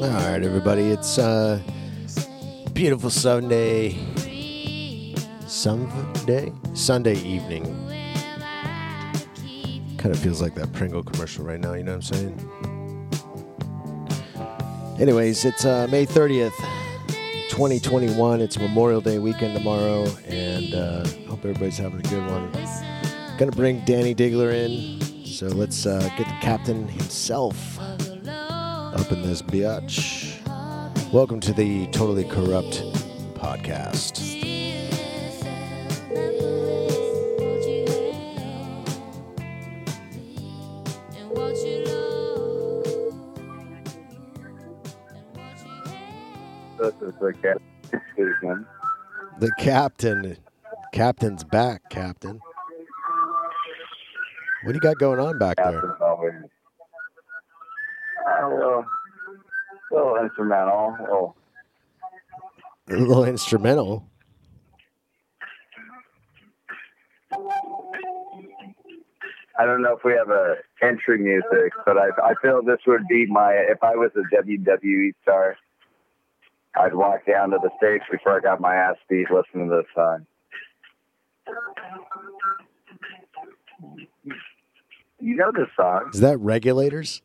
All right, everybody. It's uh, beautiful Sunday, Sunday, Sunday evening. Kind of feels like that Pringle commercial right now. You know what I'm saying? Anyways, it's uh, May 30th, 2021. It's Memorial Day weekend tomorrow, and uh, hope everybody's having a good one. Gonna bring Danny Diggler in, so let's uh, get the captain himself up in this biatch. Welcome to the Totally Corrupt podcast. The captain, captain's back, captain. What do you got going on back there? A little, little instrumental. Little, A little instrumental. I don't know if we have a entry music, but I I feel this would be my if I was a WWE star, I'd walk down to the stage before I got my ass beat listening to this song. You know this song? Is that regulators?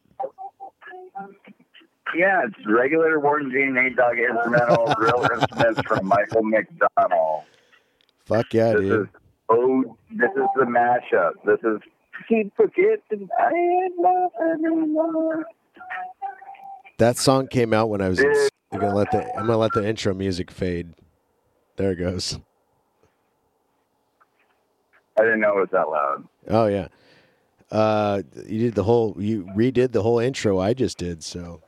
Yeah, it's regular Warren G Nate Dogg instrumental, real instruments from Michael McDonald. Fuck yeah, This dude. is oh, this is the mashup. This is keep forgetting I ain't nothing anymore. That song came out when I was. In. I'm gonna let the I'm gonna let the intro music fade. There it goes. I didn't know it was that loud. Oh yeah. Uh, you did the whole. You redid the whole intro I just did. So.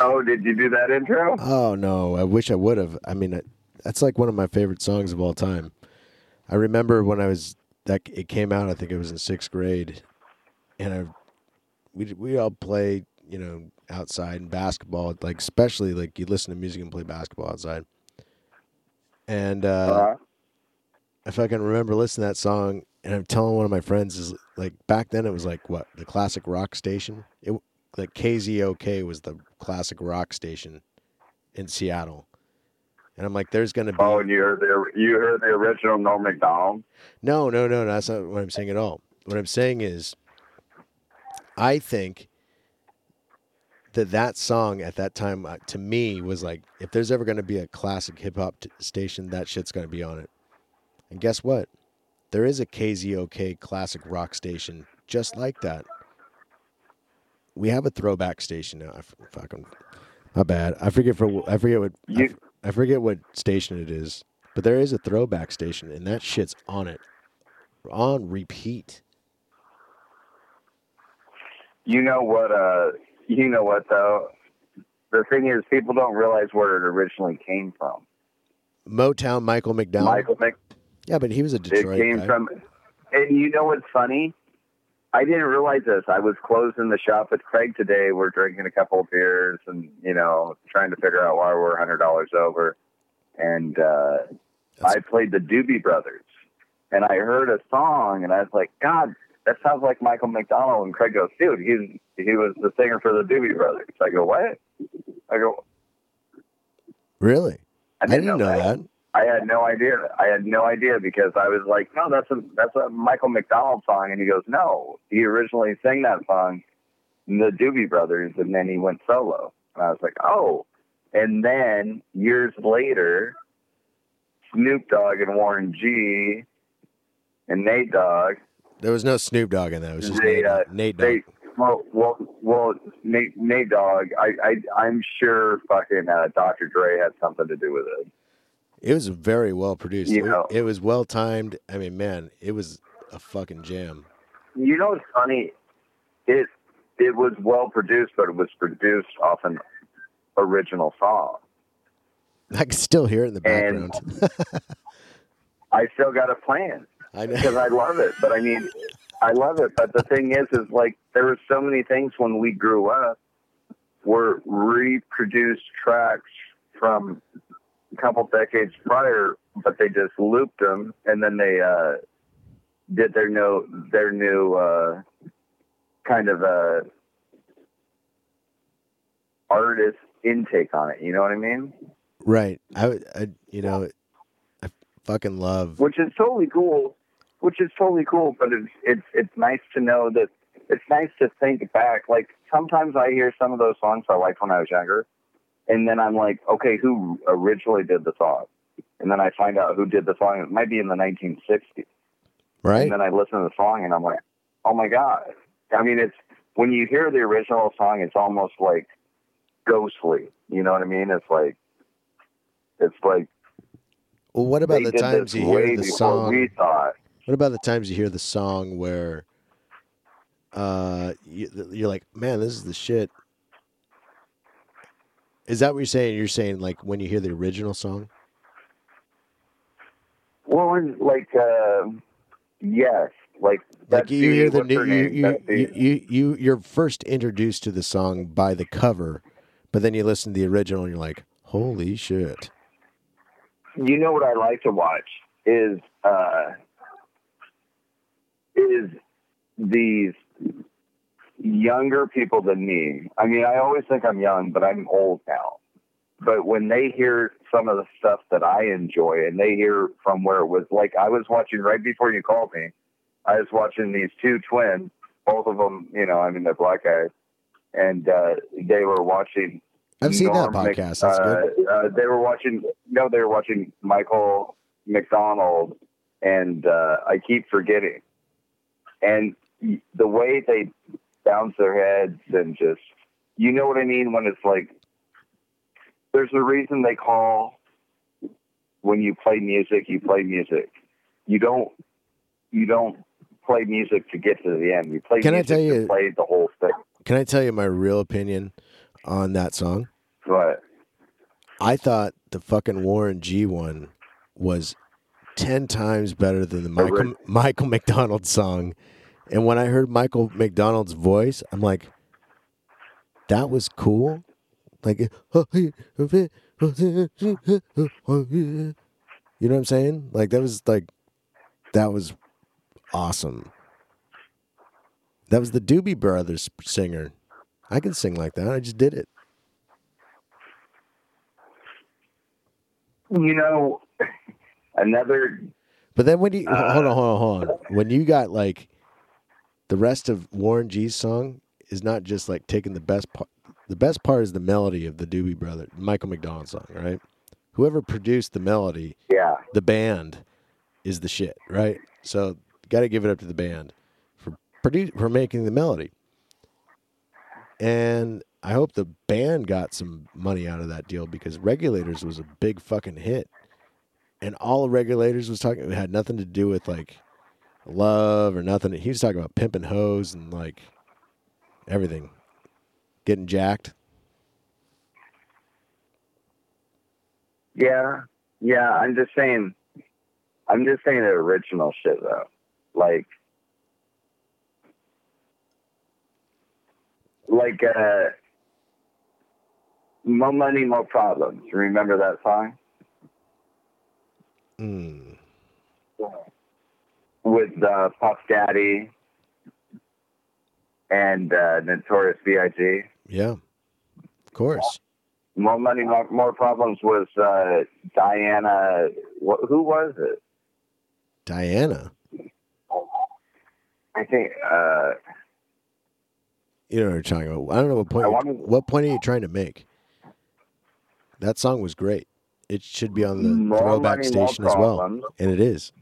Oh, did you do that intro? Oh no, I wish I would have. I mean, that's like one of my favorite songs of all time. I remember when I was that it came out. I think it was in sixth grade, and I we we all played, you know outside and basketball. Like especially like you listen to music and play basketball outside. And uh, Uh-huh. I can remember listening to that song, and I'm telling one of my friends is like back then it was like what the classic rock station. It like KZOK was the classic rock station in Seattle, and I'm like, there's gonna be Oh, and you heard the you heard the original Norm Macdonald. no, no, no, no. That's not what I'm saying at all. What I'm saying is, I think that that song at that time uh, to me was like, if there's ever going to be a classic hip hop t- station, that shit's going to be on it. And guess what? There is a KZOK classic rock station just like that. We have a throwback station now. I fucking my bad. I forget for I forget what I, You- f- I forget what station it is, but there is a throwback station, and that shit's on it, on repeat. You know what? Uh, you know what though. The thing is, people don't realize where it originally came from. Motown, Michael McDowell. Michael Mc, Yeah, but he was a Detroit. it came guy. from. And you know what's funny? I didn't realize this. I was closing the shop with Craig today. We're drinking a couple of beers and you know trying to figure out why we're hundred dollars over. And uh, I played the Doobie Brothers, and I heard a song, and I was like, God, that sounds like Michael McDonald. And Craig goes, Dude, he's he was the singer for the Doobie Brothers. I go, What? I go, really? I I didn't, didn't know that. I had no idea. I had no idea because I was like, no, that's a that's a Michael McDonald song, and he goes, no, he originally sang that song, the Doobie Brothers, and then he went solo. And I was like, oh. And then years later, Snoop Dogg and Warren G and Nate Dogg, There was no Snoop Dogg in that. It was just They, Nate, uh, Nate Dogg. they well, well, well, Nate, Nate Dogg. I, I, I'm sure fucking uh, Dr. Dre had something to do with it. It was very well produced. You It- know. it, was well timed. I mean, man, it was a fucking jam. You know what's funny? It it was well produced, but it was produced off an original song. I can still hear it in the background. I still got a plan. I know. because I love it. But I mean, I love it. But the thing is, is like there were so many things when we grew up were reproduced tracks from couple decades prior, but they just looped them and then they uh, did their new their new uh, kind of uh, artist intake on it. You know what I mean? Right. I, would- I you know, I fucking love. Which is totally cool. Which is totally cool, but it's it's it's nice to know that it's nice to think back. Like sometimes I hear some of those songs I liked when I was younger, and then I'm like, okay, who originally did the song? And then I find out who did the song. It might be in the 1960s. Right. And then I listen to the song and I'm like, oh my God. I mean, it's when you hear the original song, it's almost like ghostly. You know what I mean? It's like, it's like Well, what about the times you hear the song? we thought. What about the times you hear the song where uh you, you're like, man, this is the shit. Is that what you're saying? You're saying like when you hear the original song? Well, it's like, uh, yes, like Like you hear the new, you, you, you, you you you're first introduced to the song by the cover, but then you listen to the original and you're like, holy shit. you know what I like to watch is uh, is these younger people than me. I mean, I always think I'm young, but I'm old now. But when they hear some of the stuff that I enjoy, and they hear from where it was like I was watching right before you called me, I was watching these two twins, both of them, you know, I mean, they're black guys, and uh, they were watching I've seen that Norm Mc- podcast. That's uh, good. Uh, they were watching. No, they were watching Michael McDonald, and uh, I keep forgetting. And the way they bounce their heads and just, you know what I mean? When it's like, there's a reason they call when you play music, you play music. You don't. You don't play music to get to the end. You play Can I music tell you- to play the whole thing. Can I tell you my real opinion on that song? But I thought the fucking Warren G one was ten times better than the Michael Michael McDonald song. And when I heard Michael McDonald's voice, I'm like, that was cool. Like, you know what I'm saying? Like that was like, that was awesome. That was the Doobie Brothers singer. I can sing like that. I just did it. you know, another But then when you Uh, hold on, hold on, hold on. When you got like the rest of Warren G's song is not just like taking the best part. The best part is the melody of the Doobie Brother, Michael McDonald song, right? Whoever produced the melody, yeah. the band, is the shit, right? So got to give it up to the band for produ- for making the melody. And I hope the band got some money out of that deal because Regulators was a big fucking hit. And all Regulators was talking it had nothing to do with like love or nothing. He was talking about pimping hoes and like everything. Getting jacked. Yeah, yeah. I'm just saying. I'm just saying the original shit though. Like, like uh, more money, more problems. Remember that song Mm. With uh, Puff Daddy and uh, Notorious B.I.G. Yeah. Of course. More money, more, more problems was uh, Diana. Wh- who was it? Diana. I think. Uh, You know what I'm talking about. I don't know what point wanted- what point are you trying to make? That song was great. It should be on the throwback money, station as well. And it is.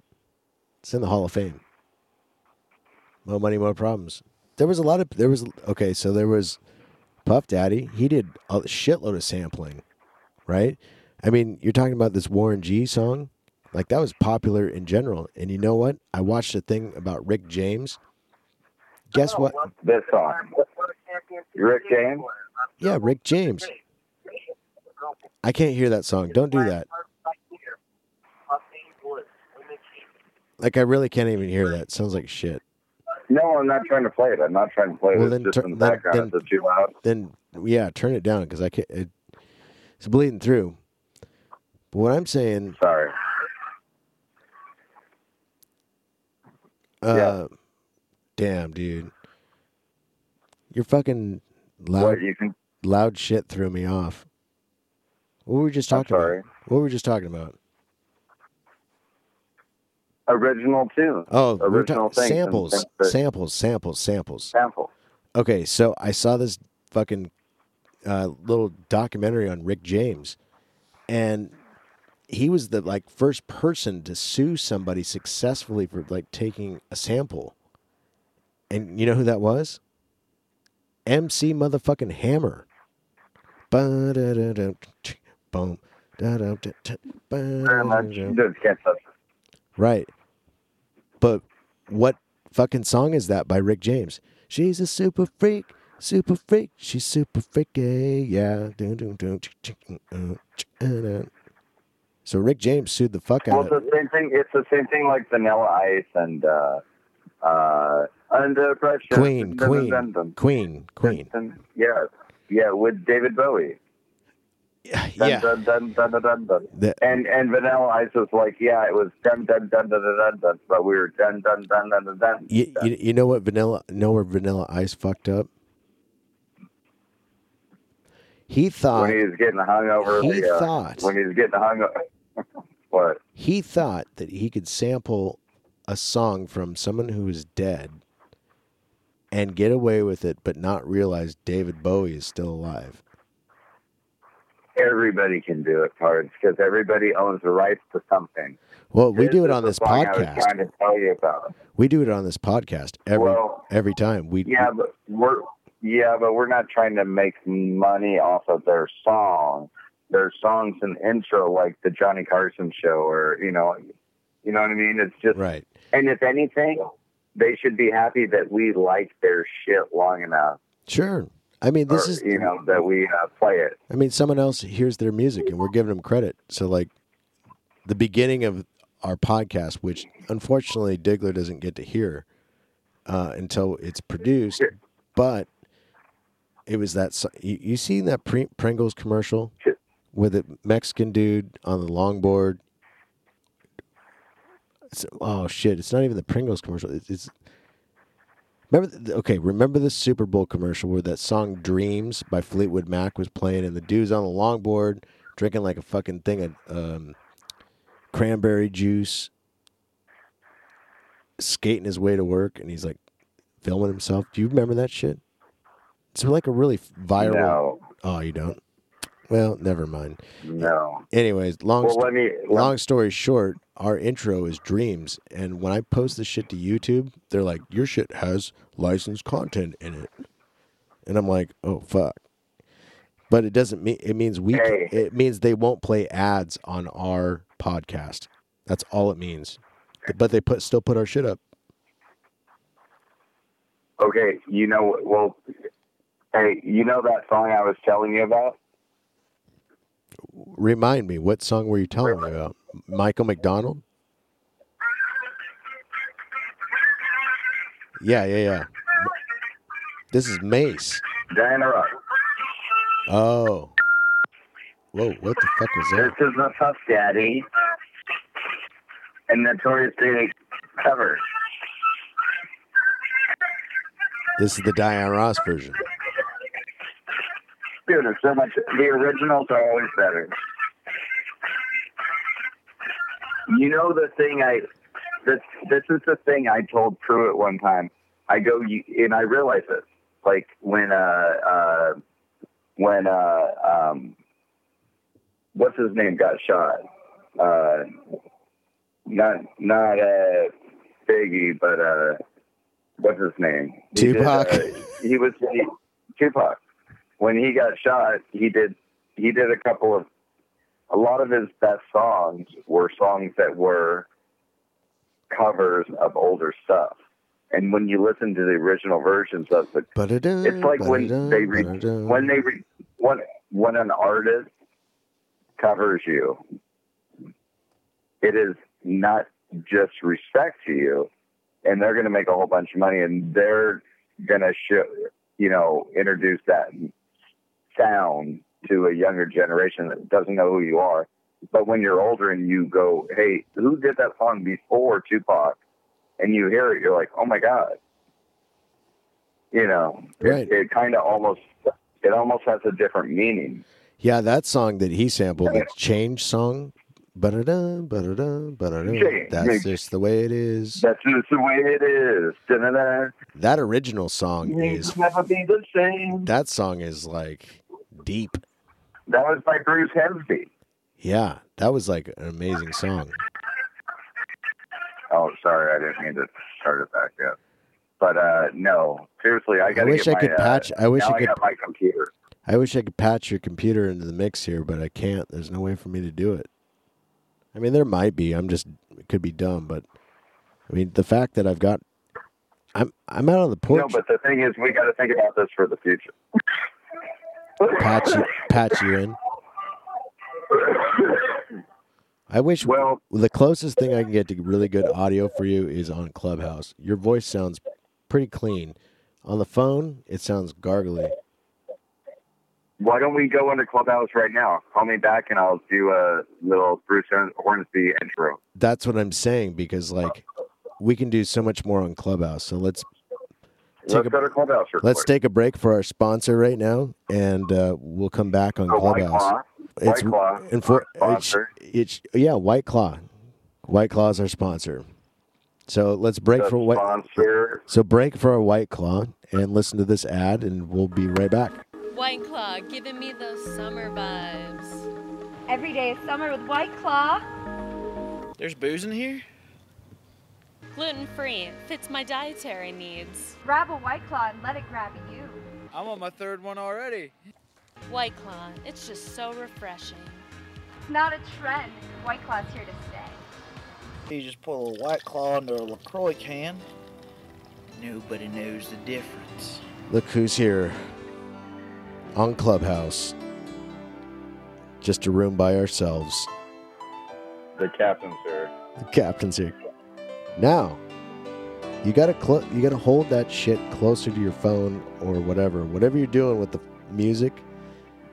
It's in the Hall of Fame. More money, more problems. There was a lot of there was okay, so there was Puff Daddy. He did a shitload of sampling, right? I mean, you're talking about this Warren G song, like that was popular in general. And you know what? I watched a thing about Rick James. Guess what? This song. Rick James. Yeah, Rick James. I can't hear that song. Don't do that. Like I really can't even hear that. It sounds like shit. No, I'm not trying to play it. I'm not trying to play Well, it. then It's just tur- in the then- background. then- Is it too loud? Then yeah, turn it down because I can't. It, it's bleeding through. But what I'm saying, Sorry. uh, Yeah. damn, dude, you're fucking loud. What you can? loud shit threw me off. What were we just talking about? What were we just talking about? Original tune. Oh, Original things samples, samples, samples, samples. Sample. Okay, so I saw this fucking uh, little documentary on Rick James, and he was the like first person to sue somebody successfully for like taking a sample. And you know who that was? MC motherfucking Hammer. Boom. Da-dum-da-da, Very much. ba-da-dum. Dude, can't touch it. Right. But what fucking song is that by Rick James? She's a super freak, super freak. She's super freaky, yeah. So Rick James sued the fuck out. Well, it's of the same thing. It's the same thing like Vanilla Ice and uh, uh, Under Pressure. Queen, Queen, Queen, Queen. Yeah, yeah, with David Bowie. Yeah. Dun, dun, dun, dun, dun, dun. And and Vanilla Ice was like, yeah, it was dun dun dun dun dun dun, dun but we were dun dun dun dun dun dun. You, you, you know what Vanilla know where Vanilla Ice fucked up? He thought when he was getting hung over. he the, uh, thought when he was getting hung over. what? he thought that he could sample a song from someone who is dead and get away with it, but not realize David Bowie is still alive. Everybody can do it, cards, because everybody owns the rights to something. Well, we do it on this song I was podcast. trying to tell you about. We do it on this podcast every Well, every time. We Yeah, but we're yeah, but we're not trying to make money off of their song. Their songs and intro like the Johnny Carson show or you know you know what I mean? It's just right. and if anything, they should be happy that we like their shit long enough. Sure. I mean, this or, is you know, that we uh, play it. I mean, someone else hears their music and we're giving them credit. So, like, the beginning of our podcast, which unfortunately Diggler doesn't get to hear uh, until it's produced, Sure. but it was that. You, you seen that Pringles commercial Sure. with a Mexican dude on the longboard? It's, oh shit! It's not even the Pringles commercial. It's, it's remember. The, okay, remember the Super Bowl commercial where that song "Dreams" by Fleetwood Mac was playing, and the dude's on the longboard drinking like a fucking thing of um, cranberry juice, skating his way to work, and he's like filming himself. Do you remember that shit? It's like a really viral. No, Oh, you don't. Well, never mind. no. Anyways, long Well, me. long story short, our intro is dreams, and when I post this shit to YouTube, they're like, "Your shit has licensed content in it," and I'm like, "Oh fuck." But it doesn't mean it means we. Hey. It means they won't play ads on our podcast. That's all it means. But they put still put our shit up. Okay, you know, well, hey, you know that song I was telling you about? Remind me, what song were you telling me about? Michael McDonald? Yeah, yeah, yeah. This is Mase. Diana Ross. Oh. Whoa, what the fuck was that? This is the Puff Daddy and Notorious Big cover. This is the Diane Ross version. Dude, it's so much. The originals are always better. You know the thing I. This this is the thing I told Pruitt one time. I go and I realize this. Like when uh uh when uh um what's his name got shot. Uh not not uh Biggie, but uh what's his name? He did, Tupac? uh, he was he, Tupac. When he got shot, he did he did a couple of a lot of his best songs were songs that were covers of older stuff. And when you listen to the original versions of it, it's like when they re- when they re- when when an artist covers you, it is not just respect to you, and they're going to make a whole bunch of money, and they're going to show you know introduce that sound to a younger generation that doesn't know who you are. But when you're older and you go, hey, who did that song before Tupac? And you hear it, you're like, oh my God. You know, Right. it, it kind of almost it almost has a different meaning. Yeah, that song that he sampled, the Change song. Ba-da-da, ba-da-da, ba-da-da. That's just the way it is. That's just the way it is. Da-da-da. That original song is never be the same. that song is like deep. That was by Bruce Hornsby. Yeah, that was like an amazing song. Oh, sorry, I didn't mean to start it back up. But uh, no, seriously, I got to wish I could patch- Uh, I wish I I could- got my computer. I wish I could patch your computer into the mix here, but I can't. There's no way for me to do it. I mean, there might be. I'm just it could be dumb, but I mean, the fact that I've got I'm I'm out on the porch. No, but the thing is, we got to think about this for the future. Patch you, patch you in. I wish Well- the closest thing I can get to really good audio for you is on Clubhouse. Your voice sounds pretty clean. On the phone, it sounds gargly. Why don't we go into Clubhouse right now? Call me back and I'll do a little Bruce Hornsby intro. That's what I'm saying because like we can do so much more on Clubhouse. So let's Take Let's a- go to Clubhouse. real let's quick. take a break for our sponsor right now, and uh, we'll come back on So White Clubhouse. Claw. It's White Claw, and for it's, it's yeah, White Claw. White Claw is our sponsor. So let's break The for White. sponsor. So break for a White Claw and listen to this ad, and we'll be right back. White Claw giving me those summer vibes. Every day is summer with White Claw. There's booze in here? Gluten free, fits my dietary needs. Grab a White Claw and let it grab you. I'm on my third one already. White Claw, it's just so refreshing. It's not a trend. White Claw's here to stay. You just pull a white claw into a LaCroix can. Nobody knows the difference. Look who's here on Clubhouse. Just a room by ourselves. The captain's here. The captain's here. Now, you gotta cl- you gotta hold that shit closer to your phone or whatever. Whatever you're doing with the music,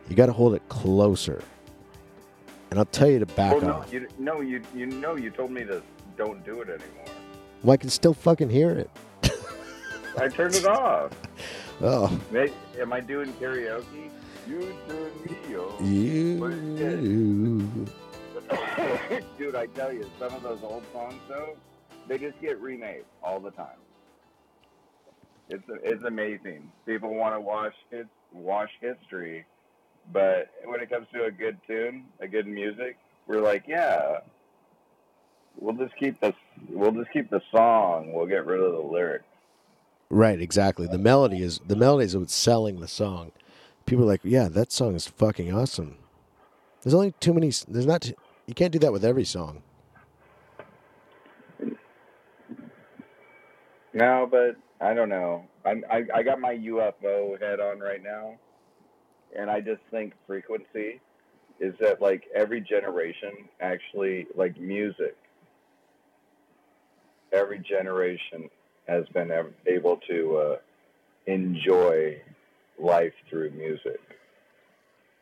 you gotta hold it closer. And I'll tell you to back Well, no, off. you, no, you, you know, you told me to don't do it anymore. Well, I can still fucking hear it. I turned it off. Oh, am I doing karaoke? You turn me on. you. Dude, I tell you, some of those old songs though, they just get remade all the time. It's it's amazing. People want to wash it, wash history, but when it comes to a good tune, a good music, we're like, yeah, we'll just keep the we'll just keep the song. We'll get rid of the lyrics. Right, exactly. The melody is the melody is what's selling the song. People are like, yeah, that song is fucking awesome. There's only too many. There's not. You can't do that with every song. No, but I don't know. I'm, I I got my UFO head on right now, and I just think frequency is that like every generation actually like music. Every generation has been able to uh, enjoy life through music.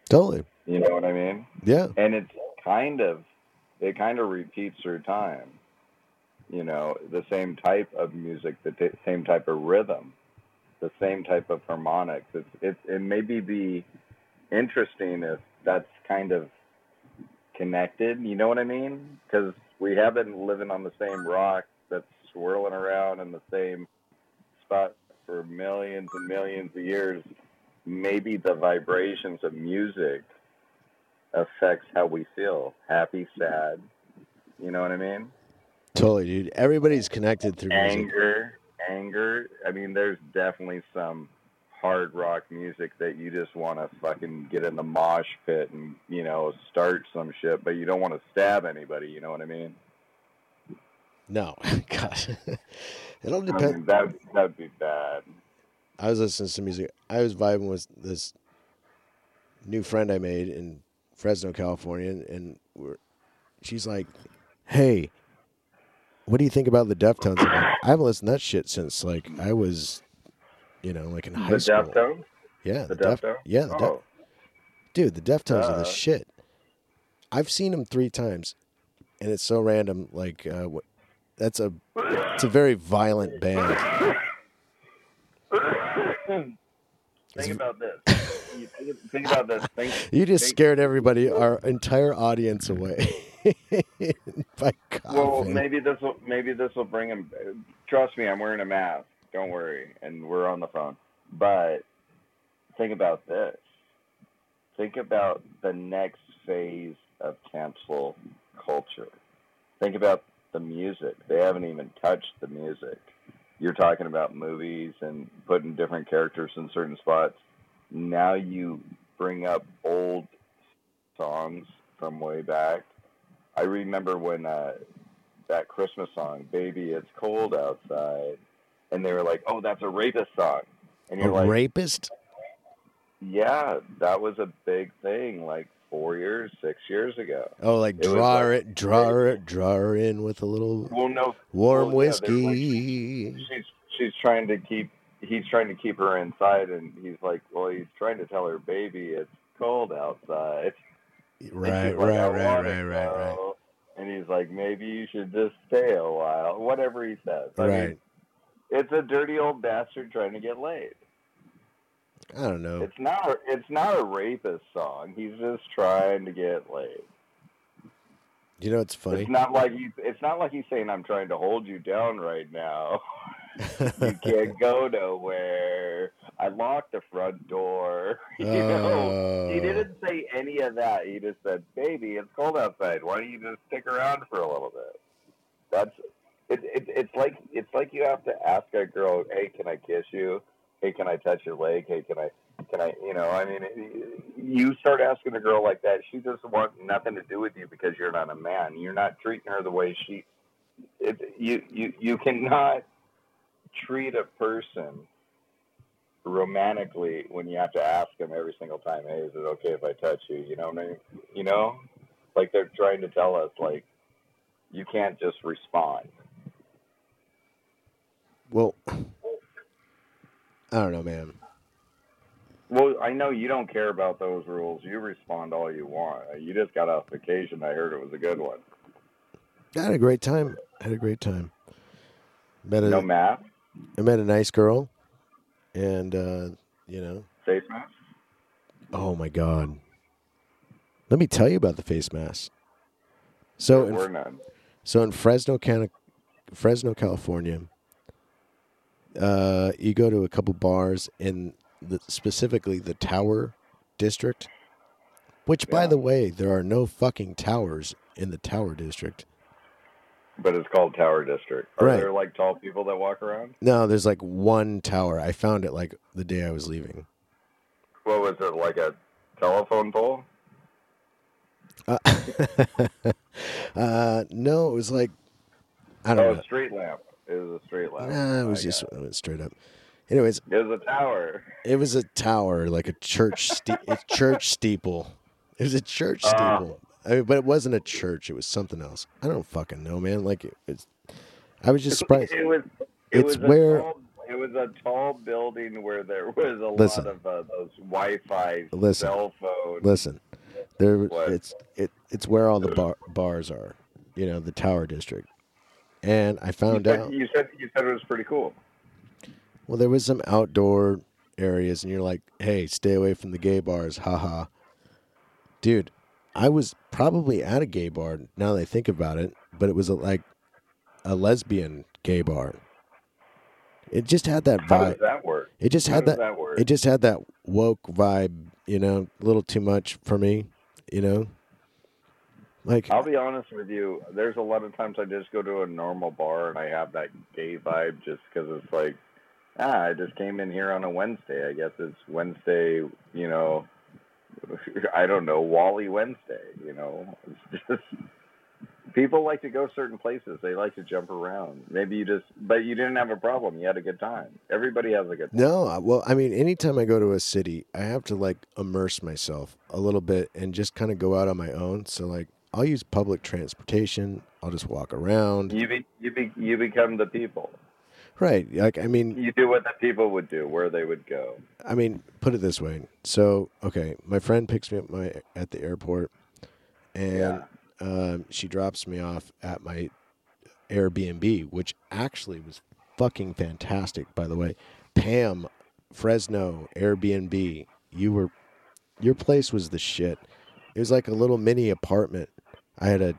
Totally. You know what I mean? Yeah. and it's kind of it kind of repeats through time you know the same type of music the t- same type of rhythm the same type of harmonics. It's it, it maybe be interesting if that's kind of connected you know what i mean? Because we have been living on the same rock that's swirling around in the same spot for millions and millions of years. Maybe the vibrations of music affects how we feel happy sad you know what i mean Totally, dude. Everybody's connected through music. anger anger i mean there's definitely some hard rock music that you just want to fucking get in the mosh pit and you know start some shit but you don't want to stab anybody you know what i mean No, God, it all I mean, that that'd be bad I was listening to some music. I was vibing with this new friend I made in Fresno, California, and, and we're, she's like, "Hey, what do you think about the Deftones?" I haven't listened to that shit since like I was, you know, like in high the school. Deftones? Yeah, the Def- Deftones? Yeah, the Def- oh, dude, the Deftones are the Uh. shit. I've seen them three times, and it's so random. Like, uh, what? That's a, it's a very violent band. think about this think, think about this. Think, You just think- scared everybody, our entire audience away by coughing. Well, maybe this will maybe this will bring him. Trust me, I'm wearing a mask. Don't worry, and we're on the phone. But think about this. Think about the next phase of cancel culture. Think about the music. They haven't even touched the music. You're talking about movies and putting different characters in certain spots. Now you bring up old songs from way back. I remember when uh, that Christmas song, "Baby It's Cold Outside," and they were like, "Oh, that's a rapist song," and a you're like, rapist? "Yeah, that was a big thing, like four years, six years ago." Oh, like It draw like- it, draw it, draw her in with a little Well, no, warm well, yeah, like- whiskey. she's she's trying to keep he's trying to keep her inside, and he's like, "Well, he's trying to tell her, baby, it's cold outside." Right, like, right, "I right, right, right, right. And he's like, maybe you should just stay a while. Whatever he says. I Right. mean, it's a dirty old bastard trying to get laid. I don't know. It's not. A, it's not a rapist song. He's just trying to get laid. You know, it's funny. It's not like he's. It's not like he's saying, "I'm trying to hold you down right now. you can't go nowhere. I locked the front door." you know. He Oh. didn't say any of that. He just said, "Baby, it's cold outside. Why don't you just stick around for a little bit?" That's it, it. It's like it's like you have to ask a girl, "Hey, can I kiss you? Hey, can I touch your leg? Hey, can I?" Can I, you know, I mean, you start asking a girl like that, she doesn't want nothing to do with you because you're not a man. You're not treating her the way she. It, you, you, you cannot treat a person romantically when you have to ask them every single time, "Hey, is it okay if I touch you?" You know what I mean? You know, like they're trying to tell us, like you can't just respond. Well, I don't know, man. Well, I know you don't care about those rules. You respond all you want. You just got off vacation. I heard it was a good one. I had a great time. I had a great time. Met a, No math, I met a nice girl, and uh, you know, face mask. oh my god. Let me tell you about the face mask. So, There in, so in Fresno, Cana- Fresno, California, uh, you go to a couple bars in the, specifically the Tower District, which, by the way, there are no fucking towers in the Tower District. But it's called Tower District. Are Right. there like tall people that walk around? No, there's like one tower. I found it like the day I was leaving. What was it like a telephone pole? Uh, uh, no, it was like I Oh, don't a know. street lamp. It was a street lamp. Nah, it was I just it went straight up. Anyways, it. Was a tower. it was a tower, like a church, ste- a church steeple. It was a church Ah. steeple. I mean, but it wasn't a church. It was something else. I don't fucking know, man. Like it, it's. I was just surprised. It was. It It's was where- Tall, it was a tall building where there was a Listen. lot of uh, those Wi-Fi Listen. cell phones. Listen, there. What? It's it. It's where all the bar, bars are. You know, the Tower District. And I You found said, out. you said you said it was pretty cool. Well, there was some outdoor areas, and you're like, "Hey, stay away from the gay bars." Haha, dude. I was probably at a gay bar now that I think about it, but it was a, like a lesbian gay bar. It just had that vibe. How does that work? It just How had that. that work? It just had that woke vibe. You know, a little too much for me. You know, like I'll be honest with you. There's a lot of times I just go to a normal bar and I have that gay vibe just because it's like, ah, I just came in here on a Wednesday. I guess it's Wednesday, you know, I don't know, Wally Wednesday, you know. It's just people like to go certain places. They like to jump around. Maybe you just, but you didn't have a problem. You had a good time. Everybody has a good time. No, well, I mean, anytime I go to a city, I have to like immerse myself a little bit and just kind of go out on my own. So like, I'll use public transportation. I'll just walk around. You be, you be, you become the people. Right. Like, I mean, You do what the people would do, where they would go. I mean, put it this way. So, okay, my friend picks me up my at the airport, and um, she drops me off at my Airbnb, which actually was fucking fantastic. By the way, Pam, Fresno Airbnb, you were Your place was the shit. It was like a little mini apartment. I had a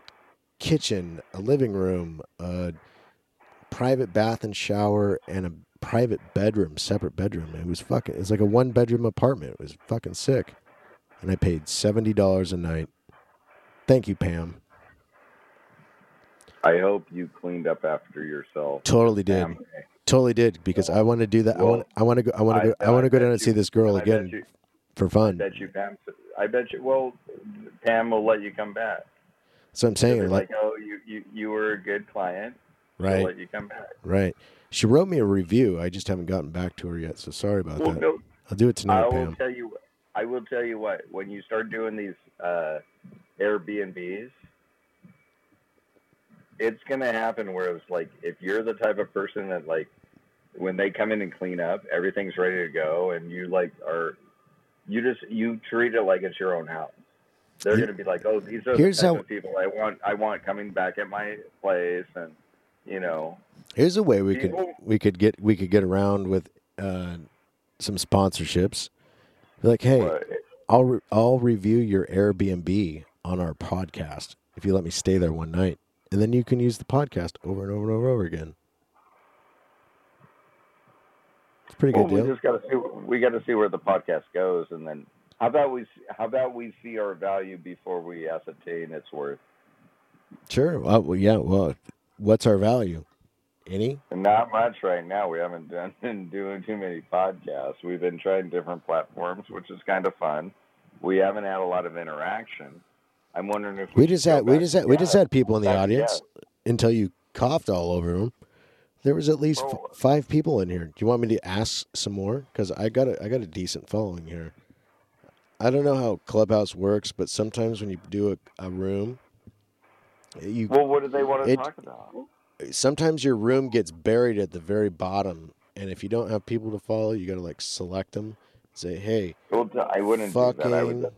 kitchen, a living room, a private bath and shower, and a private bedroom, separate bedroom. It was fucking. It was like a one bedroom apartment. It was fucking sick. And I paid seventy dollars a night. Thank you, Pam. I hope you cleaned up after yourself. Totally did. Pam. Totally did because I want to do that. I Well, want. I want to go. I want to go. I want to go down and see this girl I again you- for fun. I bet you Pam. I bet you. Well, Pam will let you come back. So I'm saying, like, like, oh, you, you you were a good client. Right, let you come back. right. She wrote me a review. I just haven't gotten back to her yet. So sorry about Well, that. no, I'll do it tonight, I will Pam. tell you. I will tell you what. When you start doing these uh, Airbnbs, it's gonna happen where it's like if you're the type of person that like when they come in and clean up, everything's ready to go, and you like are you just you treat it like it's your own house. They're Here- gonna be like, oh, these are here's the type how- of people I want. I want coming back at my place, and you know, Here's a way we could we could get we could get around with uh, some sponsorships. Be like, hey, I'll re- I'll review your Airbnb on our podcast if you let me stay there one night, and then you can use the podcast over and over and over, and over again. It's a pretty well, good we just got to see. We got to see where the podcast goes, and then how about we how about we see our value before we ascertain its worth. Sure. Well, yeah. Well, what's our value? Any? Not much right now. We haven't done been doing too many podcasts. We've been trying different platforms, which is kind of fun. We haven't had a lot of interaction. I'm wondering if We should just had we just had we just had people in the audience until you coughed all over them. There was at least f- five people in here. Do you want me to ask some more? Because I got a I got a decent following here. I don't know how Clubhouse works, but sometimes when you do a, a room, you Well, what do they want to It- talk about? sometimes your room gets buried at the very bottom, and if you don't have people to follow, you got to like select them. Say, hey, Well, I wouldn't do that. I would.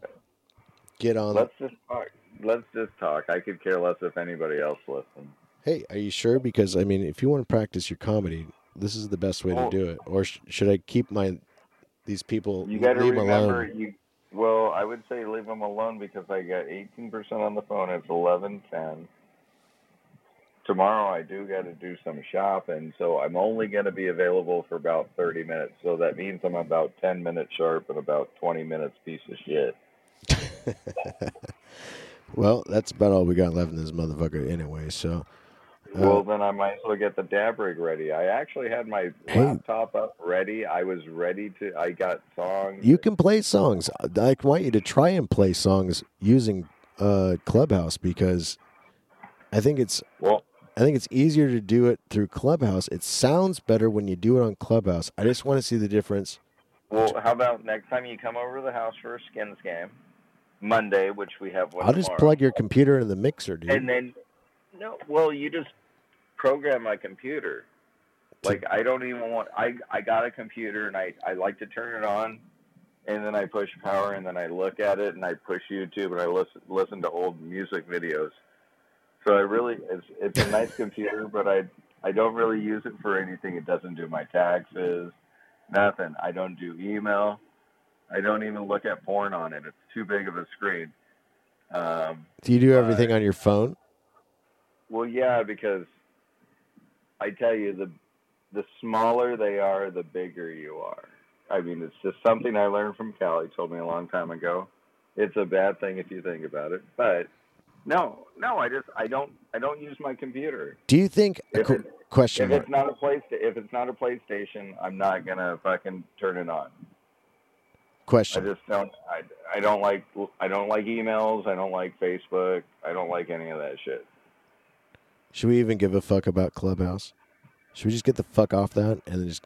Get on. Let's just talk. Let's just talk. I could care less if anybody else listens. Hey, are you sure? Because I mean, if you want to practice your comedy, this is the best way to do it. Or sh- should I keep my these people You got to remember, alone? you. Well, I would say leave them alone because I got 18% on the phone. It's 11:10. Tomorrow I do got to do some shopping, so I'm only going to be available for about 30 minutes. So that means I'm about 10 minutes sharp and about 20 minutes piece of shit. Well, that's about all we got left in this motherfucker anyway. So, well, then I might as well get the dab rig ready. I actually had my laptop up ready. I was ready to. I got songs. you can play songs. I want you to try and play songs using uh, Clubhouse because I think it's Well, I think it's easier to do it through Clubhouse. It sounds better when you do it on Clubhouse. I just want to see the difference. Well, how about next time you come over to the house for a skins game, Monday, which we have one I'll just tomorrow. plug your computer in the mixer, dude. and then no, well, you just program my computer. Like I don't even want. I I got a computer and I I like to turn it on, and then I push power and then I look at it and I push YouTube and I listen listen to old music videos. So I really it's it's a nice computer, but I I don't really use it for anything. It doesn't do my taxes, nothing. I don't do email. I don't even look at porn on it. It's too big of a screen. Um, do you do everything on your phone? well, yeah, because I tell you, the the smaller they are, the bigger you are. I mean, it's just something I learned from Cal. He told me a long time ago. It's a bad thing if you think about it, but no, no, I just I don't I don't use my computer. Do you think? If it- question If it's not a place, if it's not a PlayStation, I'm not gonna fucking turn it on. Question. I just don't. I, I don't like I don't like emails. I don't like Facebook. I don't like any of that shit. Should we even give a fuck about Clubhouse? Should we just get the fuck off that and just?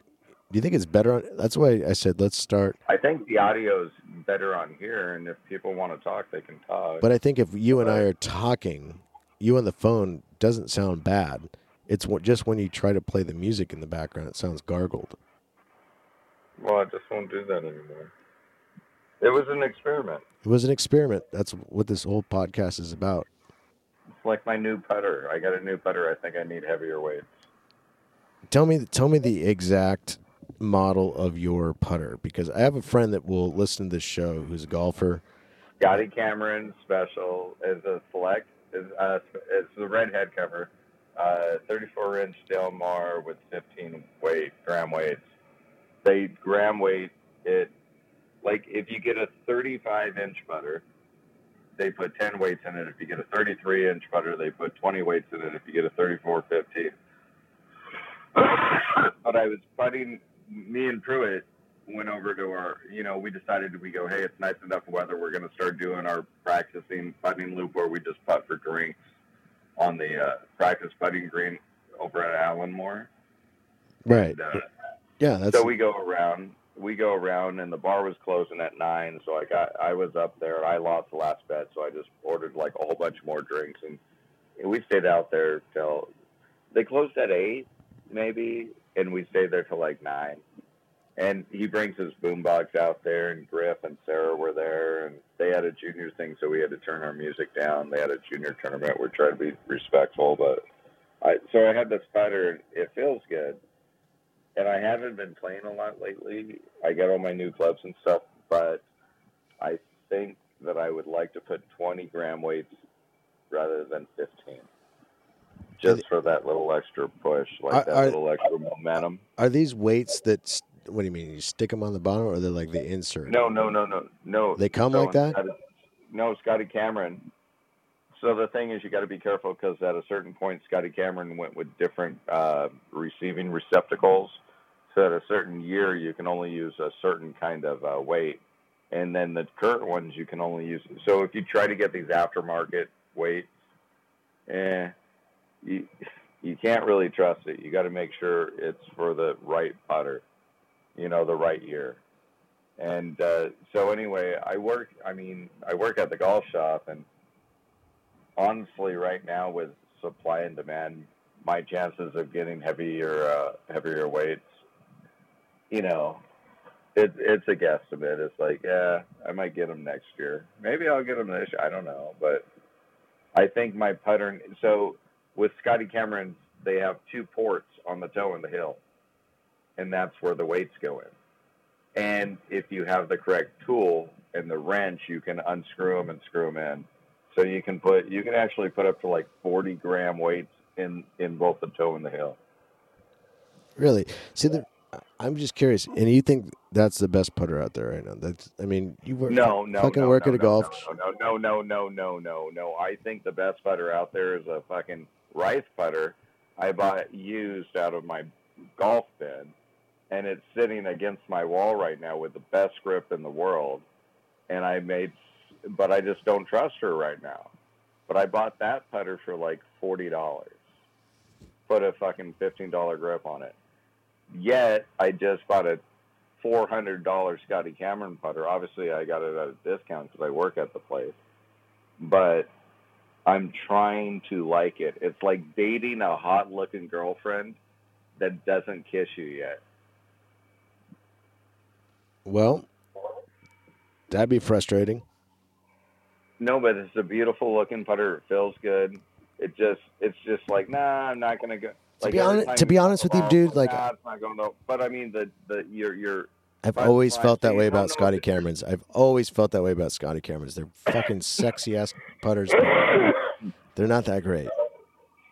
Do you think it's better on? That's why I said let's start. I think the audio's better on here, and if people want to talk, they can talk. But I think if you and I are talking, you on the phone doesn't sound bad. It's just when you try to play the music in the background, it sounds gargled. well, I just won't do that anymore. It was an experiment. It was an experiment. That's what this whole podcast is about. Like my new putter. I got a new putter. I think I need heavier weights. Tell me, tell me the exact model of your putter? Because I have a friend that will listen to this show who's a golfer. Scotty Cameron special is a select is uh it's the redhead cover, uh 34 inch Del Mar with 15 weight gram weights. They gram weight it like if you get a 35 inch putter, they put 10 weights in it. If you get a 33 inch putter, they put 20 weights in it. If you get a 34, 15. but I was putting me and Pruitt went over to our, you know, we decided we go, hey, it's nice enough weather. We're going to start doing our practicing putting loop where we just putt for drinks on the uh, practice putting green over at Allenmore. Right. And, uh, Yeah, that's so we go around. We go around, and the bar was closing at nine. So I got, I was up there. I lost the last bet, so I just ordered like a whole bunch more drinks, and we stayed out there till they closed at eight, maybe, and we stayed there till like nine. And he brings his boombox out there, and Griff and Sarah were there, and they had a junior thing, so we had to turn our music down. They had a junior tournament. We're trying to be respectful, but I so I had this putter. and It feels good, and I haven't been playing a lot lately. I got all my new clubs and stuff, but I think that I would like to put 20 gram weights rather than 15, just for that little extra push, like Are- that are- little extra momentum. are these weights that what do you mean? You stick them on the bottom or they're like the insert? No, no, no, no, no. They come So like that? of- No, Scotty Cameron. So the thing is, you got to be careful because at a certain point, Scotty Cameron went with different uh, receiving receptacles. At a certain year, you can only use a certain kind of uh, weight, and then the current ones you can only use. So if you try to get these aftermarket weights, eh, you you can't really trust it. You got to make sure it's for the right putter, you know, the right year. And uh, so anyway, I work. I mean, I work at the golf shop, and honestly, right now with supply and demand, my chances of getting heavier, uh, heavier weights, you know, it's it's a guesstimate. It's like, yeah, I might get them next year. Maybe I'll get them this. year. I don't know, but I think my putter. So with Scotty Cameron, they have two ports on the toe and the hill, and that's where the weights go in. And if you have the correct tool and the wrench, you can unscrew them and screw them in. So you can put, you can actually put up to like 40 gram weights in in both the toe and the heel. Really? See, the, I'm just curious. And you think that's the best putter out there right now? That's. I mean, you work. No, no, fucking no, work no, at a no, golf. No, no, no, no, no, no, no. I think the best putter out there is a fucking rice putter. I bought used out of my golf bin, and it's sitting against my wall right now with the best grip in the world. And I made, but I just don't trust her right now. But I bought that putter for like forty dollars. Put a fucking fifteen dollar grip on it. Yet I just bought a four hundred dollar Scotty Cameron putter. Obviously, I got it at a discount because I work at the place. But I'm trying to like it. It's like dating a hot looking girlfriend that doesn't kiss you yet. Well, that'd be frustrating. No, but it's a beautiful looking putter. It feels good. It just, it's just like, nah, I'm not gonna go. To be honest- to be honest with you, dude, like- nah, it's not going to. But I mean, the the you're you're I've But always felt that way about Scotty what to do- Camerons. I've always felt that way about Scotty Camerons. They're fucking sexy ass putters. They're not that great.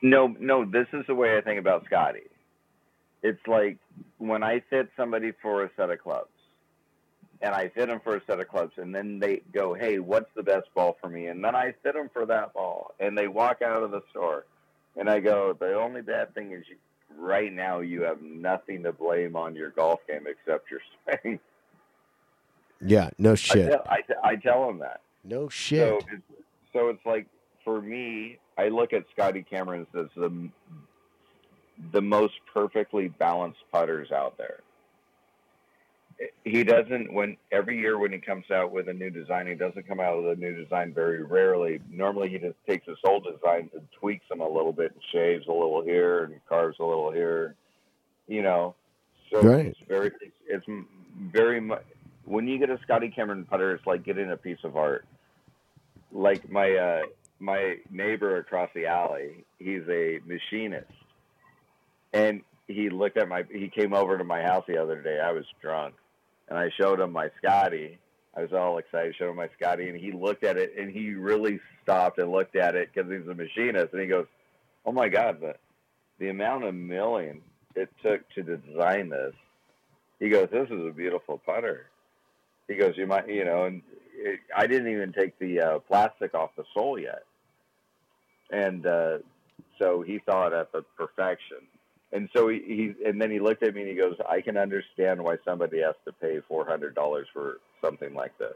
No, no, this is the way I think about Scotty. It's like when I fit somebody for a set of clubs, and I fit them for a set of clubs, and then they go, "Hey, what's the best ball for me?" And then I fit them for that ball, and they walk out of the store, and I go, "The only bad thing is, you, right now you have nothing to blame on your golf game except your swing." Yeah, no I, shit. tell, I, I tell them that. No shit. So it's, so it's like for me, I look at Scotty Cameron as the the most perfectly balanced putters out there. He doesn't when every year when he comes out with a new design, he doesn't come out with a new design very rarely. Normally, he just takes his old designs and tweaks them a little bit and shaves a little here and carves a little here. You know, so Right. it's very it's very much when you get a Scotty Cameron putter, it's like getting a piece of art. Like my uh, my neighbor across the alley, he's a machinist, and he looked at my he came over to my house the other day. I was drunk, and I showed him my Scotty. I was all excited, showed him my Scotty, and he looked at it, and he really stopped and looked at it because he's a machinist, and he goes, "Oh my God, the the amount of milling it took to design this." He goes, "This is a beautiful putter." He goes, "You might, you know," and it, I didn't even take the uh, plastic off the sole yet, and uh, so he saw it at the perfection. And so he, he and then he looked at me and he goes, "I can understand why somebody has to pay four hundred dollars for something like this."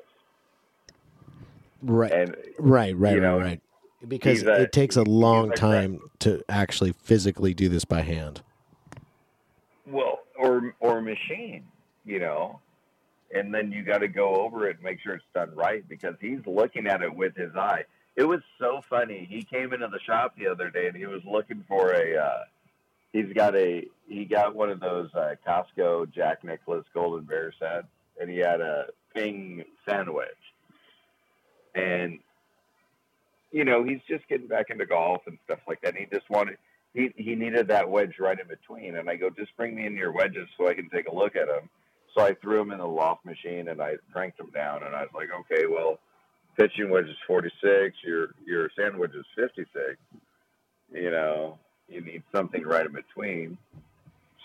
Right. And Right, right, you know, right, right. Because a- it takes a long time to actually physically do this by hand. well, or or machine, you know, and then you got to go over it and make sure it's done right because he's looking at it with his eye. It was so funny. He came into the shop the other day and he was looking for a. Uh, he's got a he got one of those uh, Costco Jack Nicklaus Golden Bear sets, and he had a ping sand wedge, and you know he's just getting back into golf and stuff like that. And he just wanted he he needed that wedge right in between, and I go just bring me in your wedges so I can take a look at them. So I threw them in the loft machine and I cranked them down, and I was like, okay, well, pitching wedge is 46, your your sand wedge is 56. You know, you need something right in between.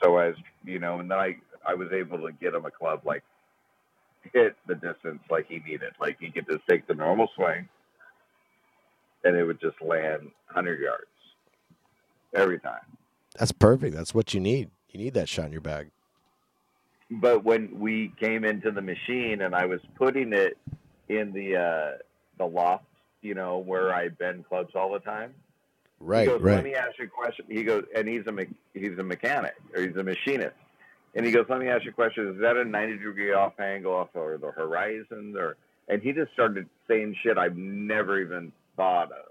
So as you know, and then I I was able to get him a club like hit the distance like he needed. Like he could just take the normal swing, and it would just land 100 yards every time. That's perfect. That's what you need. You need that shot in your bag. But when we came into the machine and I was putting it in the uh, the loft, you know, where I bend clubs all the time. Right, he goes, Let me ask you a question. He goes, and he's a me- he's a mechanic or he's a machinist. And he goes, let me ask you a question. Is that a 90 degree off angle off or the horizon or? And he just started saying shit I've never even thought of.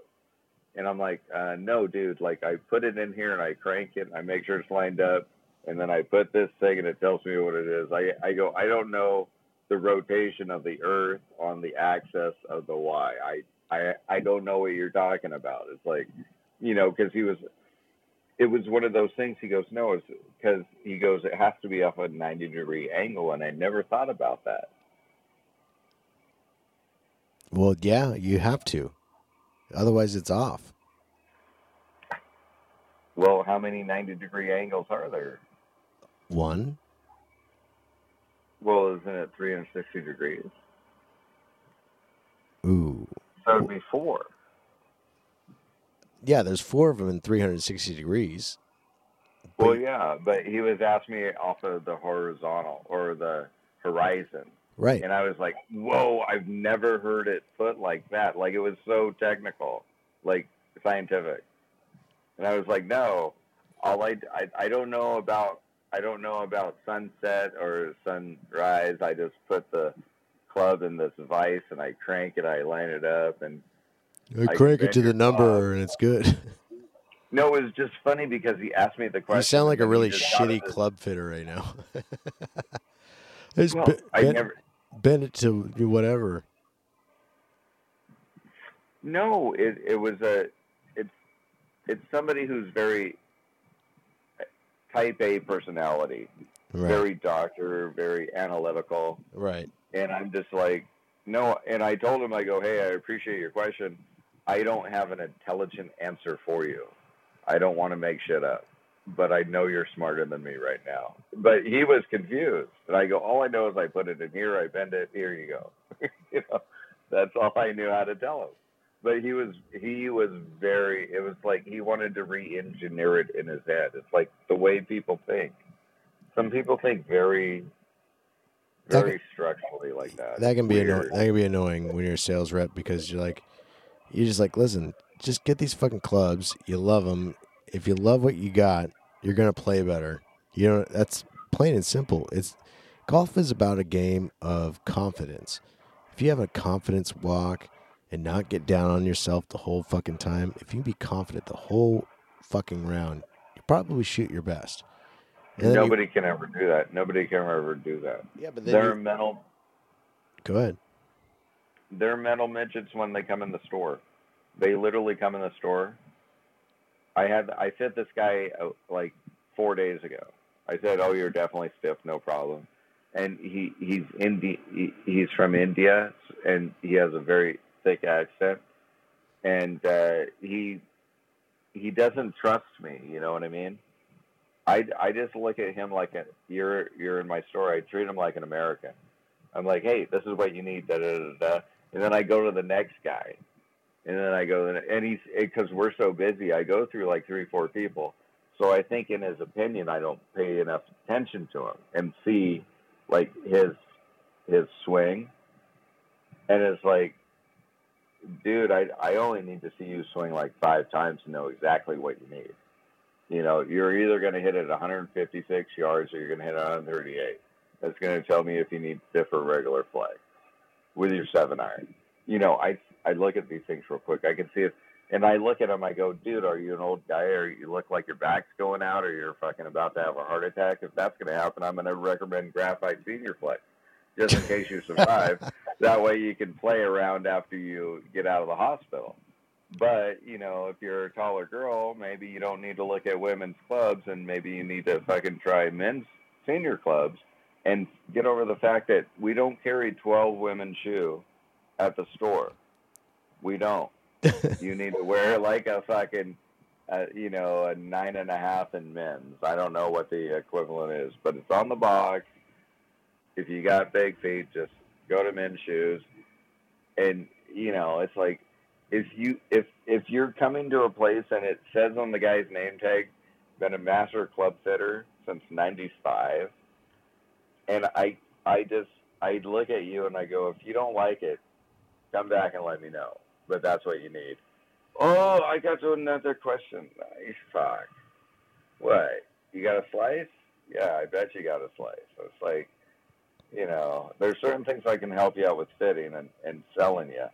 And I'm like, uh, no, dude. Like I put it in here and I crank it. And I make sure it's lined up. And then I put this thing and it tells me what it is. I I go, I don't know the rotation of the Earth on the axis of the Y. I I I don't know what you're talking about. It's like, you know, because he was, it was one of those things. He goes, no, it's because he goes, it has to be off a 90 degree angle, and I never thought about that. Well, yeah, you have to. Otherwise, it's off. Well, how many 90 degree angles are there? One. Well, isn't it 360 degrees? Ooh. So it'd be four. Yeah, there's four of them in 360 degrees. Well, yeah, but he was asking me off of the horizontal or the horizon. Right. And I was like, whoa, I've never heard it put like that. Like it was so technical, like scientific. And I was like, no, all I, I, I don't know about, I don't know about sunset or sunrise. I just put the club in this vise and I crank it, I line it up. And I I crank it to the your uh, number and it's good. no, it was just funny because he asked me the question. you sound like a and then he really shitty club fitter right now. Just Well, I bend, never, bend it to whatever. No, it it was a it's it's somebody who's very uh, type A personality, Right. very doctor, very analytical, right. and I'm just like no. And I told him I go, hey, I appreciate your question. I don't have an intelligent answer for you. I don't want to make shit up, but I know you're smarter than me right now. But he was confused, and I go, all I know is I put it in here, I bend it, here you go. you know, that's all I knew how to tell him but he was he was very it was like he wanted to re-engineer it in his head it's like the way people think some people think very That very structurally like that That can be anno- Weird. that can be annoying when you're a sales rep because you're like, you're just like, listen, just get these fucking clubs. You love them. If you love what you got, you're gonna play better. You know, that's plain and simple. It's golf is about a game of confidence. If you have a confidence walk and not get down on yourself the whole fucking time, if you can be confident the whole fucking round, you probably shoot your best. And then you- nobody can ever do that nobody can ever do that yeah, but then they're you- mental go ahead. They're mental midgets when they come in the store they literally come in the store i had i fit this guy uh, like four days ago. I said, "Oh, you're definitely stiff, no problem." And he he's Indi- he, he's from India, and he has a very thick accent, and uh, he he doesn't trust me. You know what I mean? I, I just look at him like a, you're you're in my store. I treat him like an American. I'm like, hey, this is what you need, da da da da. And then I go to the next guy, and then I go and he's because we're so busy. I go through like three four people. So I think in his opinion, I don't pay enough attention to him and see like his his swing, and it's like, dude, I I only need to see you swing like five times to know exactly what you need. You know, you're either going to hit it 156 yards or you're going to hit it 138. That's going to tell me if you need or regular play with your seven iron. You know, I I look at these things real quick. I can see it, and I look at them. I go, dude, are you an old guy, or you look like your back's going out, or you're fucking about to have a heart attack? If that's going to happen, I'm going to recommend graphite senior flex, just in case you survive. that way, you can play around after you get out of the hospital. But you know, if you're a taller girl, maybe you don't need to look at women's clubs, and maybe you need to fucking try men's senior clubs, and get over the fact that we don't carry 12 women's shoe at the store. We don't. you need to wear like a fucking, uh, you know, a nine and a half in men's. I don't know what the equivalent is, but it's on the box. If you got big feet, just go to men's shoes, and you know, it's like if you if if you're coming to a place and it says on the guy's name tag, been a master club fitter since '95, and I I just I look at you and I go, if you don't like it, come back and let me know. But that's what you need. Oh, I got to another question. Nice fuck. What? You got a slice? Yeah, I bet you got a slice. It's like, you know, there's certain things I can help you out with fitting and, and selling you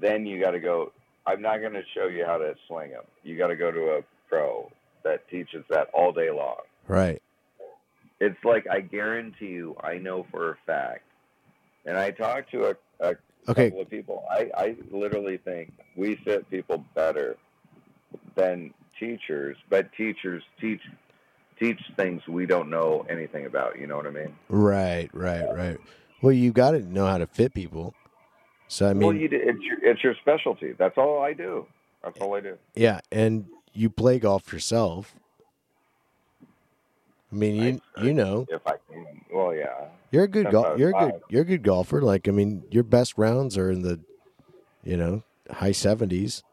then you got to go. I'm not going to show you how to swing them. You got to go to a pro that teaches that all day long. Right. It's like I guarantee you, I know for a fact, and I talked to a, a Okay. couple of people. I, I literally think we fit people better than teachers, but teachers teach teach things we don't know anything about. You know what I mean? Right. Right. Right. Well, you got to know how to fit people. So I mean, well, you, it's your it's your specialty. That's all I do. That's all I do. yeah, and you play golf yourself. I mean, you I- you know, If I can, well, yeah. you're a good golf. You're a good. five. You're a good golfer. Like I mean, your best rounds are in the, you know, high seventies.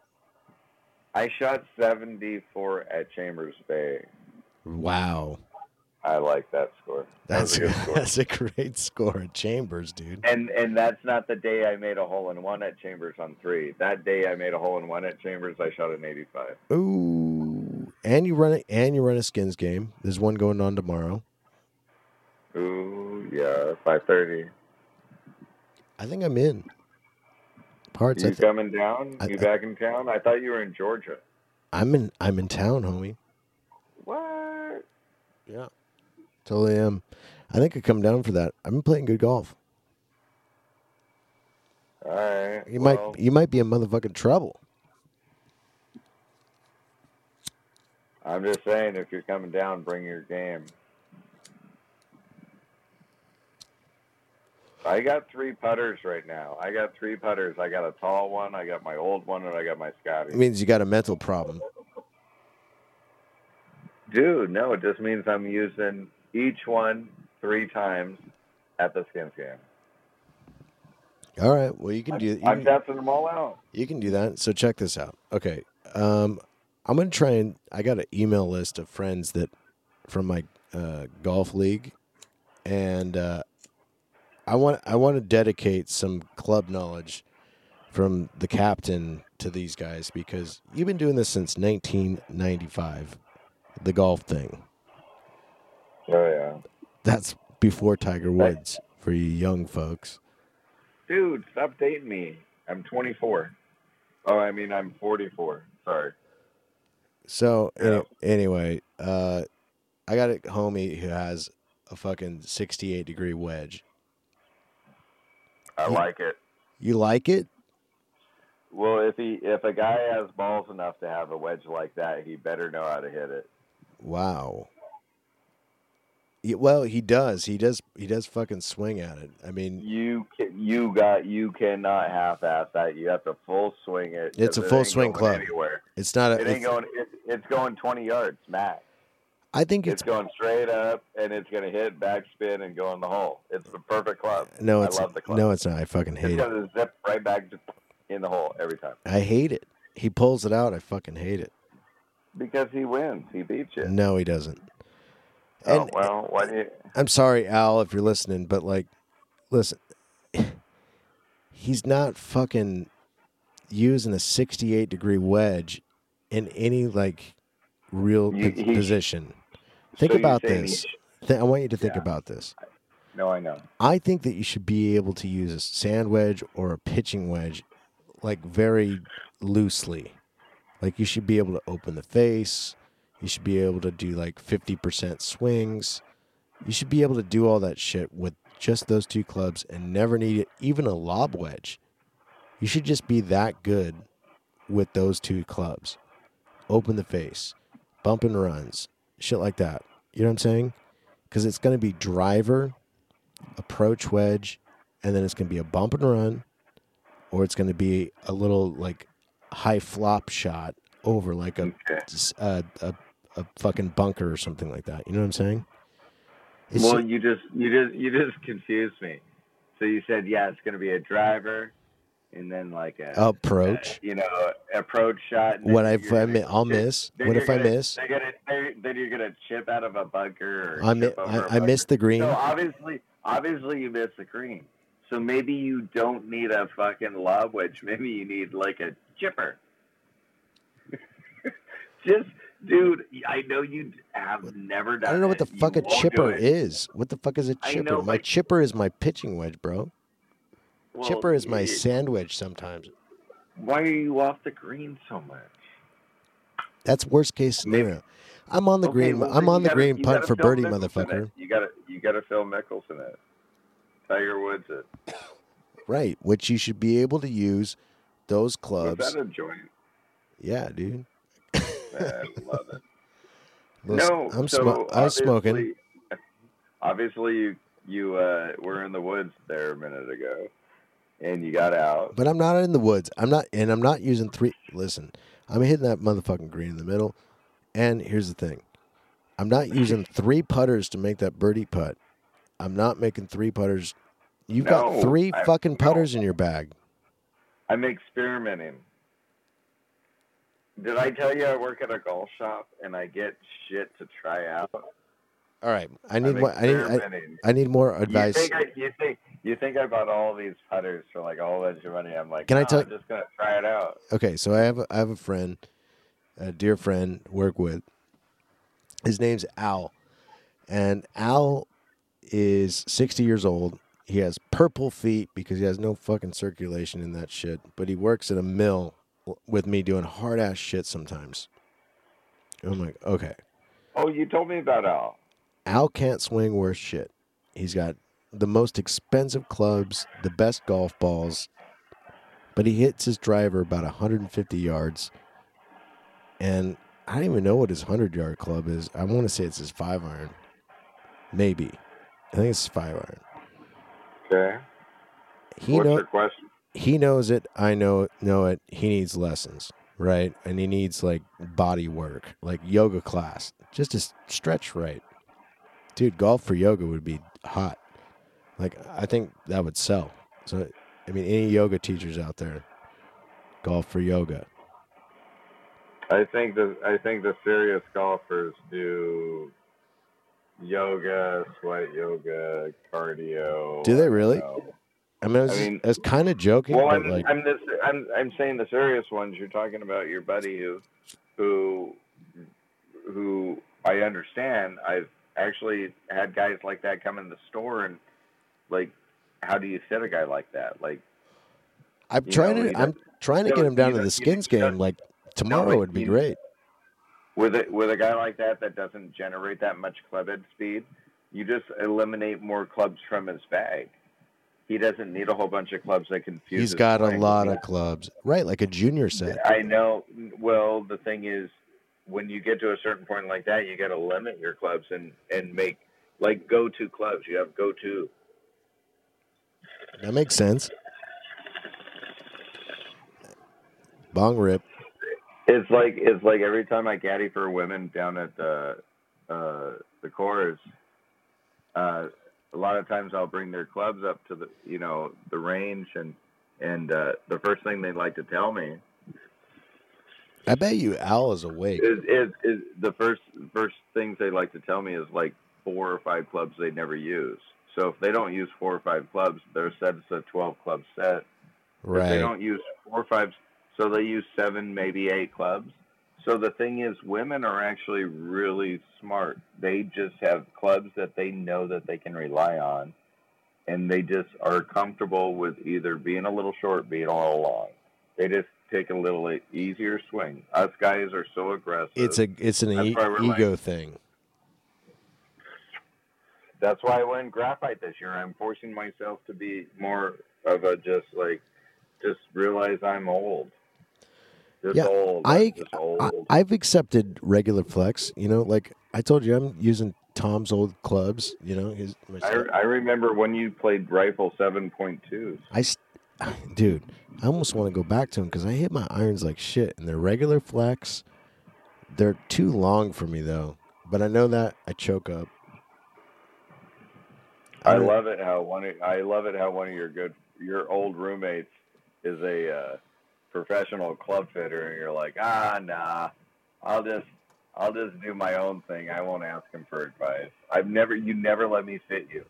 I shot 74 at Chambers Bay. Wow, I like that score. That's was a good score. that's a great score at Chambers, dude. and and that's not the day I made a hole in one at Chambers on three. That day I made a hole in one at Chambers, I shot an 85. Ooh, and you run it, and you run a skins game. There's one going on tomorrow. Ooh, yeah, 5:30. I think I'm in. Parts. You think coming down? I- You I- back in town? I thought you were in Georgia. I'm in. I'm in town, homie. What? Yeah, totally am. I think I come down for that. I've been playing good golf. All right. You well, might you might be in motherfucking trouble. I'm just saying, if you're coming down, bring your game. I got three putters right now. I got three putters. I got a tall one, I got my old one, and I got my Scotty. It means you got a mental problem. Dude, no, it just means I'm using each one three times at the skins game. All right. Well, you can do you, I'm testing them all out. you can do that. So check this out. Okay. Um, I'm gonna try and I got an email list of friends that from my uh, golf league, and uh, I want I want to dedicate some club knowledge from the captain to these guys because you've been doing this since 1995, the golf thing. Oh yeah, That's before Tiger Woods for you young folks. dude, stop dating me. I'm 24. Oh, I mean I'm 44. Sorry. So Yeah. anyway, uh, I got a homie who has a fucking 68 degree wedge. I like it. You like it? Well, if he if a guy has balls enough to have a wedge like that, he better know how to hit it. Wow. Well, he does. He does. He does fucking swing at it. I mean, You can, you got you cannot half-ass that. You have to full swing it. It's a full ain't swing club. Anywhere. it's not a. It ain't it's- going. It, it's going 20 yards max. I think It's it's going straight up, and it's going to hit backspin and go in the hole. It's the perfect club. no. I It's love the club. no. It's not. I fucking It's hate it. going to zip right back in the hole every time I hate it. He pulls it out. I fucking hate it. because he wins. He beats you. No, he doesn't. Oh well, why do you? I'm sorry, Al, if you're listening, but like, listen, he's not fucking using a 68 degree wedge in any like real You- p- he- position. Think so about this. Th- I want you to think Yeah. about this. No, I know. I think that you should be able to use a sand wedge or a pitching wedge like very loosely. Like you should be able to open the face. You should be able to do like 50% swings. You should be able to do all that shit with just those two clubs and never need even a lob wedge. You should just be that good with those two clubs. Open the face, bump and runs, shit like that. You know what I'm saying? Because it's going to be driver, approach wedge, and then it's going to be a bump and run, or it's going to be a little like high flop shot over like a Okay. Uh, a, a, a fucking bunker or something like that. You know what I'm saying? It's well, you just you just you just confused me. So you said yeah, it's going to be a driver, and then like a approach. you know approach shot. and What if I gonna I'll miss? What if I gonna- miss? They're gonna, they're, then you're gonna chip out of a bunker. I mi- I, a I bunker. missed the green. So obviously, obviously you missed the green. So maybe you don't need a fucking lob wedge. Maybe you need like a chipper. Just, dude, I know you have never done. I don't know what the it. You fuck a chipper is. What the fuck is a chipper? know, my chipper is my pitching wedge, bro. Well, chipper is my it- sand wedge sometimes. Why are you off the green so much? That's worst case Maybe- scenario. I'm on the Okay, green. well, I'm on you the gotta- green you punt for birdie, Mickelson motherfucker. You got to you got to Phil Mickelson it. Tiger Woods it. Right, which you should be able to use those Was clubs. that a joint? Yeah, dude. Man, love it. Listen, no, I'm so smo- I was smoking. obviously- you you uh, were in the woods there a minute ago, and you got out. But I'm not in the woods. I'm not, and I'm not using three. Listen, I'm hitting that motherfucking green in the middle. And here's the thing I'm not using three putters to make that birdie putt. I'm not making three putters. You've got three I- fucking no. putters in your bag. I'm experimenting. Did I tell you I work at a golf shop and I get shit to try out? All right, I need more. I need. I. I need more advice. You think, I, you think you think I bought all these putters for like a whole bunch of money? I'm like, Can I "No, tell- I'm just gonna try it out. Okay, so I have a, I have a friend, a dear friend, work with. His name's Al, and Al is sixty years old. He has purple feet because he has no fucking circulation in that shit. But he works at a mill with me doing hard ass shit sometimes. And I'm like, okay, Oh, you told me about Al. Al can't swing worth shit. He's got the most expensive clubs, the best golf balls, but he hits his driver about 150 yards. And I don't even know what his 100 yard club is. I want to say it's his five iron. Maybe. I think it's his five iron. Okay. He What's know, your question? He knows it. I know know it. He needs lessons, right? And he needs like body work, like yoga class, just to stretch right. Dude, golf for yoga would be hot. Like I think that would sell. So I mean, any yoga teachers out there, golf for yoga. I think the I think the serious golfers do yoga, sweat yoga, cardio. Do they really? know. I mean, I was, I mean- I was kind of joking, Well, I'm, like, I'm, this, I'm I'm saying the serious ones. You're talking about your buddy who who who I understand. I've actually had guys like that come in the store and like, how do you fit a guy like that? Like, I'm trying know, to, I'm trying to get him down to the skins game. Like tomorrow would be great. with a with a guy like that that doesn't generate that much club head speed, you just eliminate more clubs from his bag. He doesn't need a whole bunch of clubs that confuse. He's got a lot of clubs, right? Like a junior set. I know. Well, the thing is, when you get to a certain point like that, you got to limit your clubs and and make like go-to clubs. You have go-to. That makes sense. Bong rip. It's like it's like every time I caddy for women down at the uh, the course, uh, a lot of times I'll bring their clubs up to the you know the range and and uh, the first thing they'd like to tell me I bet you Al is awake. is, is is the first first things they like to tell me is like four or five clubs they never use. So if they don't use four or five clubs, their set's a twelve club set. If they don't use four or five, so they use seven, maybe eight clubs. So the thing is, women are actually really smart. They just have clubs that they know that they can rely on, and they just are comfortable with either being a little short, being a little long. They just take a little easier swing. Us guys are so aggressive. It's a it's an e- we're like- ego thing. That's why I went graphite this year. I'm forcing myself to be more of a just like, just realize I'm old. Yeah, old. I- old. I, I've accepted regular flex. You know, like I told you, I'm using Tom's old clubs. You know, his. I. I remember when you played rifle seven point two. I, dude, I almost want to go back to them because I hit my irons like shit, and they're regular flex. They're too long for me though, but I know that I choke up. I don't- love it how one. Of, I love it how one of your good, your old roommates is a uh, professional club fitter, and you're like, ah, nah, I'll just, I'll just do my own thing. I won't ask him for advice. I've never, you never let me fit you.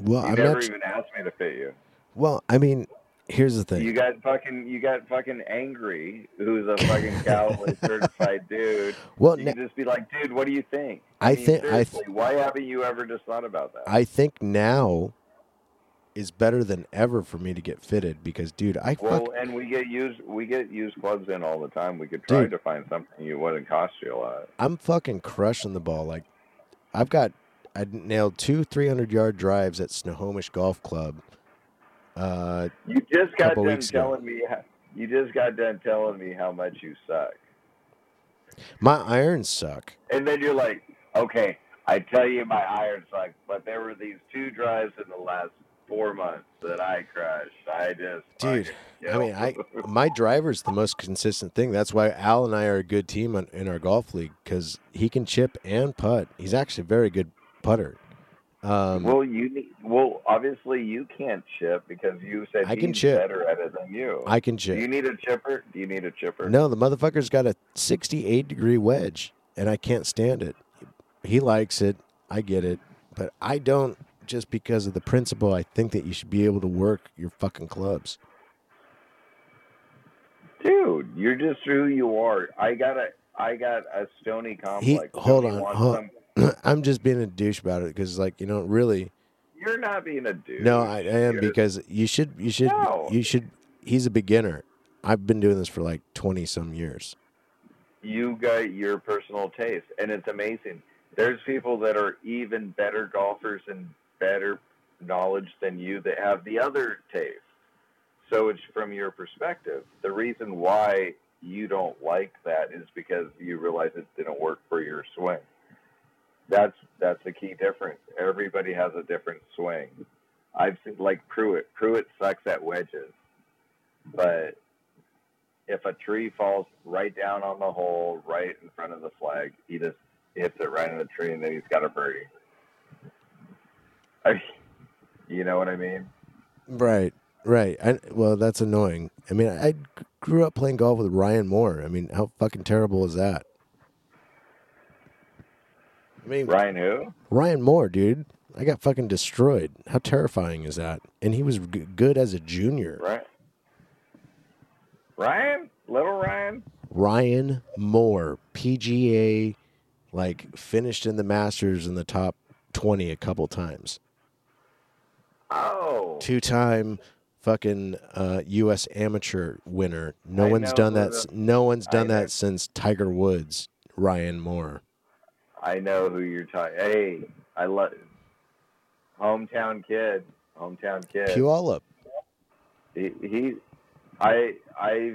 Well, You I'm never not. even asked me to fit you. Well, I mean, here's the thing. You got fucking, you got fucking angry, who's a fucking cowboy certified dude. well, You na- just be like, dude, what do you think? I mean, think- I th- why haven't you ever just thought about that? I think now is better than ever for me to get fitted because, dude, I Well, fuck, and we get used we get used clubs in all the time. We could try Dude. to find something you wouldn't cost you a lot. I'm fucking crushing the ball. Like, I've got, I nailed two 300 yard drives at Snohomish Golf Club. Uh, You just got done weeks ago. telling me how, you just got done telling me how much you suck, my irons suck. and then you're like, okay, I tell you my irons suck, but there were these two drives in the last four months that I crashed. I just Dude, I mean, I my driver's the most consistent thing. That's why Al and I are a good team on, in our golf league because he can chip and putt. He's actually a very good putter. Um, well, you need. Well, obviously you can't chip because you said I can he's chip. better at it than you. I can Do you need a chipper? Do you need a chipper? No, the motherfucker's got a 68 degree wedge, and I can't stand it. He likes it. I get it, but I don't. Just because of the principle, I think that you should be able to work your fucking clubs. Dude, you're just who you are. I got a, I got a stony complex. hold on, hold- some- I'm just being a douche about it because, like, you know, really, You're not being a douche. No, I, I am You're- because you should you should No. you should he's a beginner. I've been doing this for like 20 some years. you got your personal taste, and it's amazing. There's people that are even better golfers and better knowledge than you that have the other taste. So it's from your perspective. The reason why you don't like that is because you realize it didn't work for your swing. That's that's the key difference. Everybody has a different swing. I've seen like Pruitt. Pruitt sucks at wedges, but if a tree falls right down on the hole, right in front of the flag, he just hits it right in the tree, and then he's got a birdie. I, you know what I mean? Right. Right. I, well, that's annoying. I mean, I grew up playing golf with Ryan Moore. I mean, how fucking terrible is that? I mean, Ryan, who? Ryan Moore, dude. I got fucking destroyed. How terrifying is that? And he was g- good as a junior. Right. Ryan, little Ryan. Ryan Moore, PGA, like finished in the Masters in the top 20 a couple times. Oh, Two time fucking uh, U.S. amateur winner. No I one's know done that. the- no one's I done know. that since Tiger Woods. Ryan Moore. I know who you're talking. Hey, I love hometown kid. Hometown kid. Puyallup. He, he I I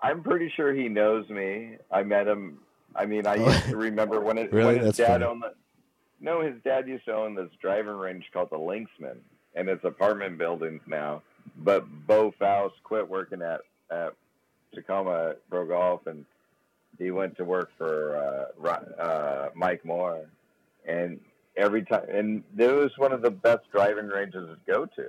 I'm pretty sure he knows me. I met him. I mean, I used to remember when it Really? when his dad funny. owned the No, his dad used to own this driving range called the Linksman, and it's apartment buildings now. But Bo Faust quit working at, at Tacoma Pro Golf, and he went to work for uh, uh, Mike Moore. And every time, and it was one of the best driving ranges to go to.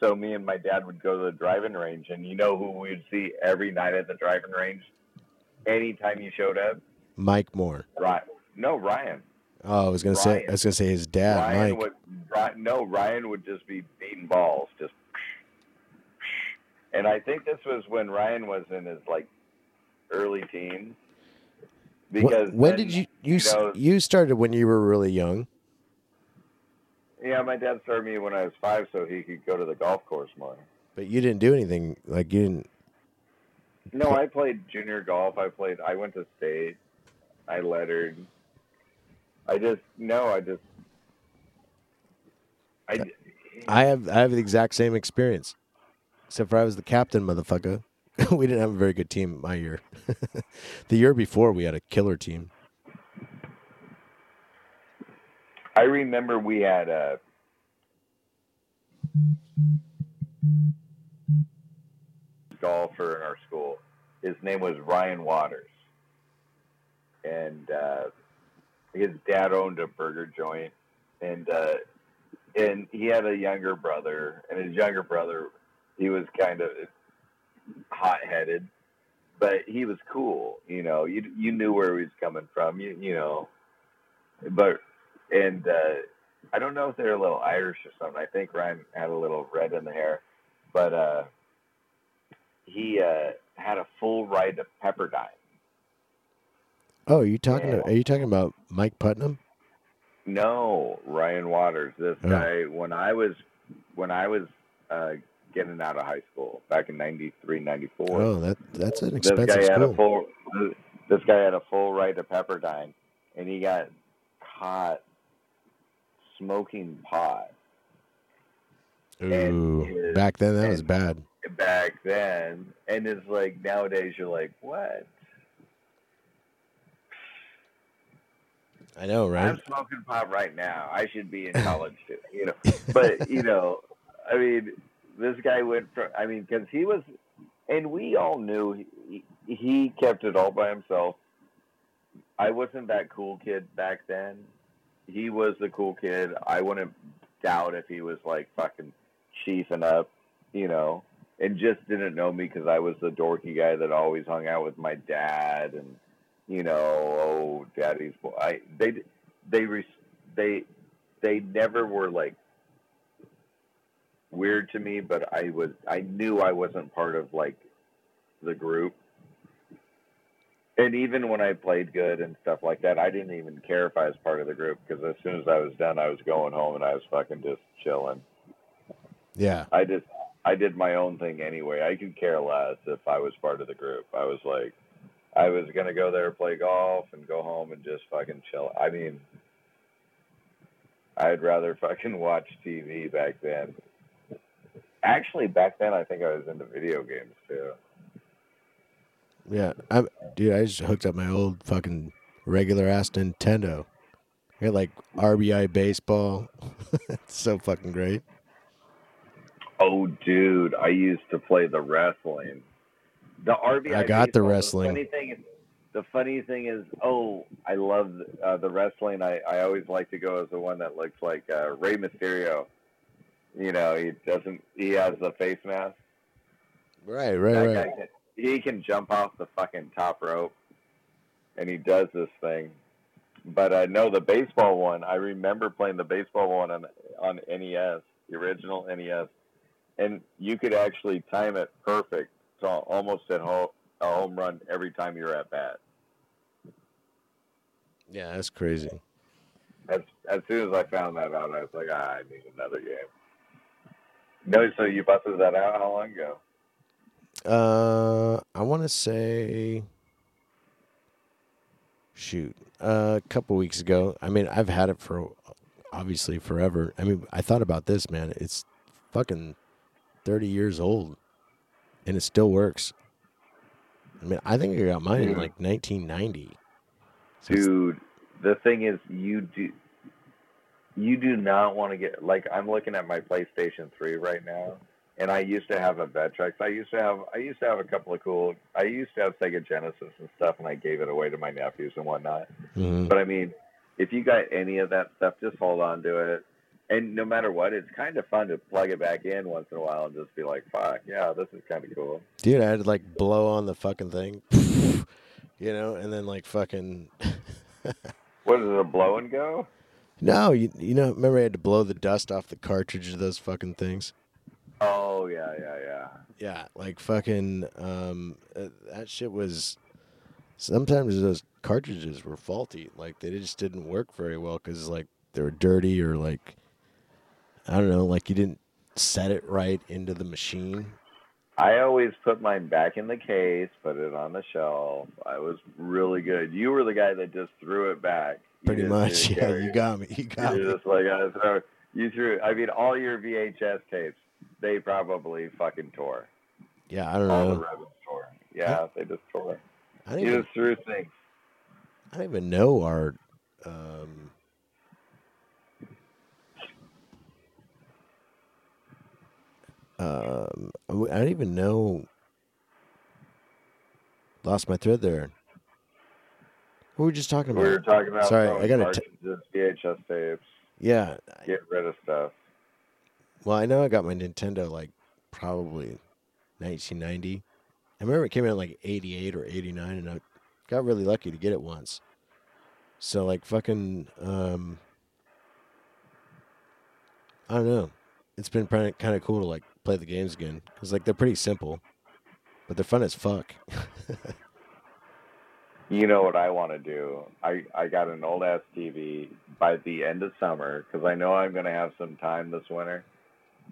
So me and my dad would go to the driving range, and you know who we'd see every night at the driving range? Anytime you showed up, Mike Moore. Ryan. No, Ryan. Oh, I was gonna say. I was gonna say his dad, Ryan Mike. would no Ryan would just be beating balls, just. And I think this was when Ryan was in his like early teens. Because when then, did you you s know- you started when you were really young? Yeah, my dad started me when I was five, so he could go to the golf course more. But you didn't do anything like you didn't. No, I played junior golf. I played. I went to state. I lettered. I just no. I just. I. I have I have the exact same experience, except for I was the captain, motherfucker. we didn't have a very good team my year. the year before, we had a killer team. I remember we had a golfer in our school. His name was Ryan Waters, and uh, his dad owned a burger joint, and uh, and he had a younger brother, and his younger brother, he was kind of hot headed, but he was cool. You know, you you knew where he was coming from. You you know, but and uh, I don't know if they're a little Irish or something. I think Ryan had a little red in the hair, but uh, he uh, had a full ride to Pepperdine. Oh, are you talking? Yeah. To, are you talking about Mike Putnam? No, Ryan Waters. This Oh. guy when I was when I was uh, getting out of high school back in 93, 94. Oh, that that's an this guy expensive had a school. full this guy had a full ride to Pepperdine, and he got caught smoking pot. Ooh, his- back then that was bad. back then, and it's like nowadays you're like, what? I know, right? I'm smoking pot right now. I should be in college too, you know. But you know, I mean, this guy went from. I mean, because he was, and we all knew he, he kept it all by himself. I wasn't that cool kid back then. He was the cool kid. I wouldn't doubt if he was like fucking chiefing up, you know, and just didn't know me because I was the dorky guy that always hung out with my dad and you know, oh, daddy's boy. I they they res- they they never were like weird to me, but I was I knew I wasn't part of like the group. And even when I played good and stuff like that, I didn't even care if I was part of the group because as soon as I was done, I was going home and I was fucking just chilling. Yeah. I just I did my own thing anyway. I could care less if I was part of the group. I was like I was gonna go there, play golf, and go home and just fucking chill. I mean, I'd rather fucking watch TV back then. Actually, back then I think I was into video games too. Yeah, I'm, dude. I just hooked up my old fucking regular ass Nintendo. I got like RBI baseball. it's so fucking great. Oh, dude, I used to play the wrestling. The RV. I got the wrestling. funny thing is, the funny thing is, oh, I love uh, the wrestling. I, I always like to go as the one that looks like uh, Rey Mysterio. You know, he doesn't. He has the face mask. Right, right, that right. can, he can jump off the fucking top rope, and he does this thing. But uh, know the baseball one. I remember playing the baseball one on on NES, the original NES, and you could actually time it perfect, so almost at home a home run every time you're at bat. Yeah, that's crazy. As as soon as I found that out, I was like, ah, I need another game. No, so you busted that out how long ago? Uh, I want to say, shoot, uh, a couple weeks ago. I mean, I've had it for obviously forever. I mean, I thought about this, man. It's fucking thirty years old, and it still works. I mean, I think I got mine in like 1990. So Dude, the thing is, you do. you do not want to get like I'm looking at my PlayStation 3 right now, and I used to have a Vectrex. I used to have I used to have a couple of cool. I used to have Sega Genesis and stuff, and I gave it away to my nephews and whatnot. Mhm. But I mean, if you got any of that stuff, just hold on to it. And no matter what, it's kind of fun to plug it back in once in a while and just be like, "Fuck, yeah, this is kind of cool." Dude, I had to like blow on the fucking thing, you know, and then like fucking. What is it, a blow and go? No, you you know, remember I had to blow the dust off the cartridge of those fucking things. Oh yeah, yeah, yeah. Yeah, like fucking um, uh, that shit was. Sometimes those cartridges were faulty, like they just didn't work very well because like they were dirty or like I don't know, like you didn't set it right into the machine. I always put mine back in the case, put it on the shelf. I was really good. You were the guy that just threw it back. You Pretty much, yeah. You got me. You got me. You're just like I throw. You threw. I mean, all your VHS tapes, they probably fucking tore. Yeah, I don't know. All the know. ribbons tore. Yeah, they just tore. I You even, just threw things. I don't even know our. Um, um, I don't even know. Lost my thread there. What were we just talking about? We were talking about Sorry, I gotta t- VHS tapes, yeah. Get rid of stuff. Well, I know I got my Nintendo like probably 1990. I remember it came out like 88 or 89, and I got really lucky to get it once. So like fucking, um, I don't know. It's been kind of cool to like play the games again because like they're pretty simple, but they're fun as fuck. You know what I want to do? I I got an old ass TV. By the end of summer, because I know I'm gonna have some time this winter,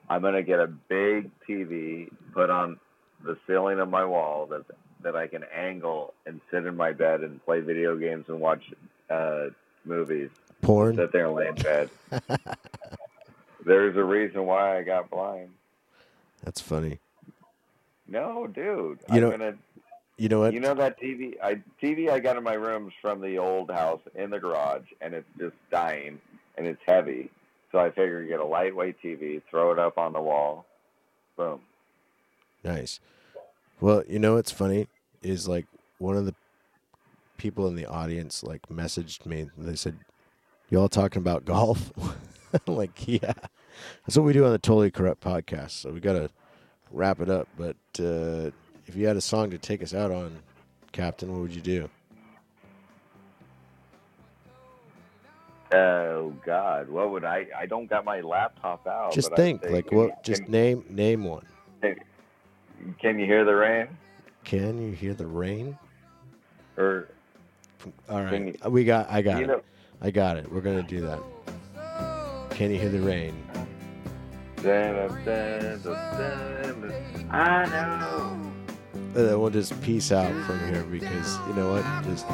I'm gonna get a big TV put on the ceiling of my wall that that I can angle and sit in my bed and play video games and watch uh, movies. Porn. Sit there and lay in bed. There's a reason why I got blind. That's funny. No, dude. You I'm know- gonna You know what? You know that TV? I TV I got in my rooms from the old house in the garage, and it's just dying, and it's heavy. So I figured get a lightweight TV, throw it up on the wall, boom. Nice. Well, you know what's funny is like one of the people in the audience like messaged me. And they said, "You all talking about golf?" I'm like, yeah, that's what we do on the Totally Correct podcast. So we got to wrap it up. But uh, if you had a song to take us out on, Captain, what would you do? Oh God, what would I? I don't got my laptop out. just think, like, what? Just can, name name one. can you hear the rain? Can you hear the rain? Or All right, you- we got. I got it. know, I got it. We're gonna do that. Can you hear the rain? I know. Uh, we'll just peace out from here because you know what? Just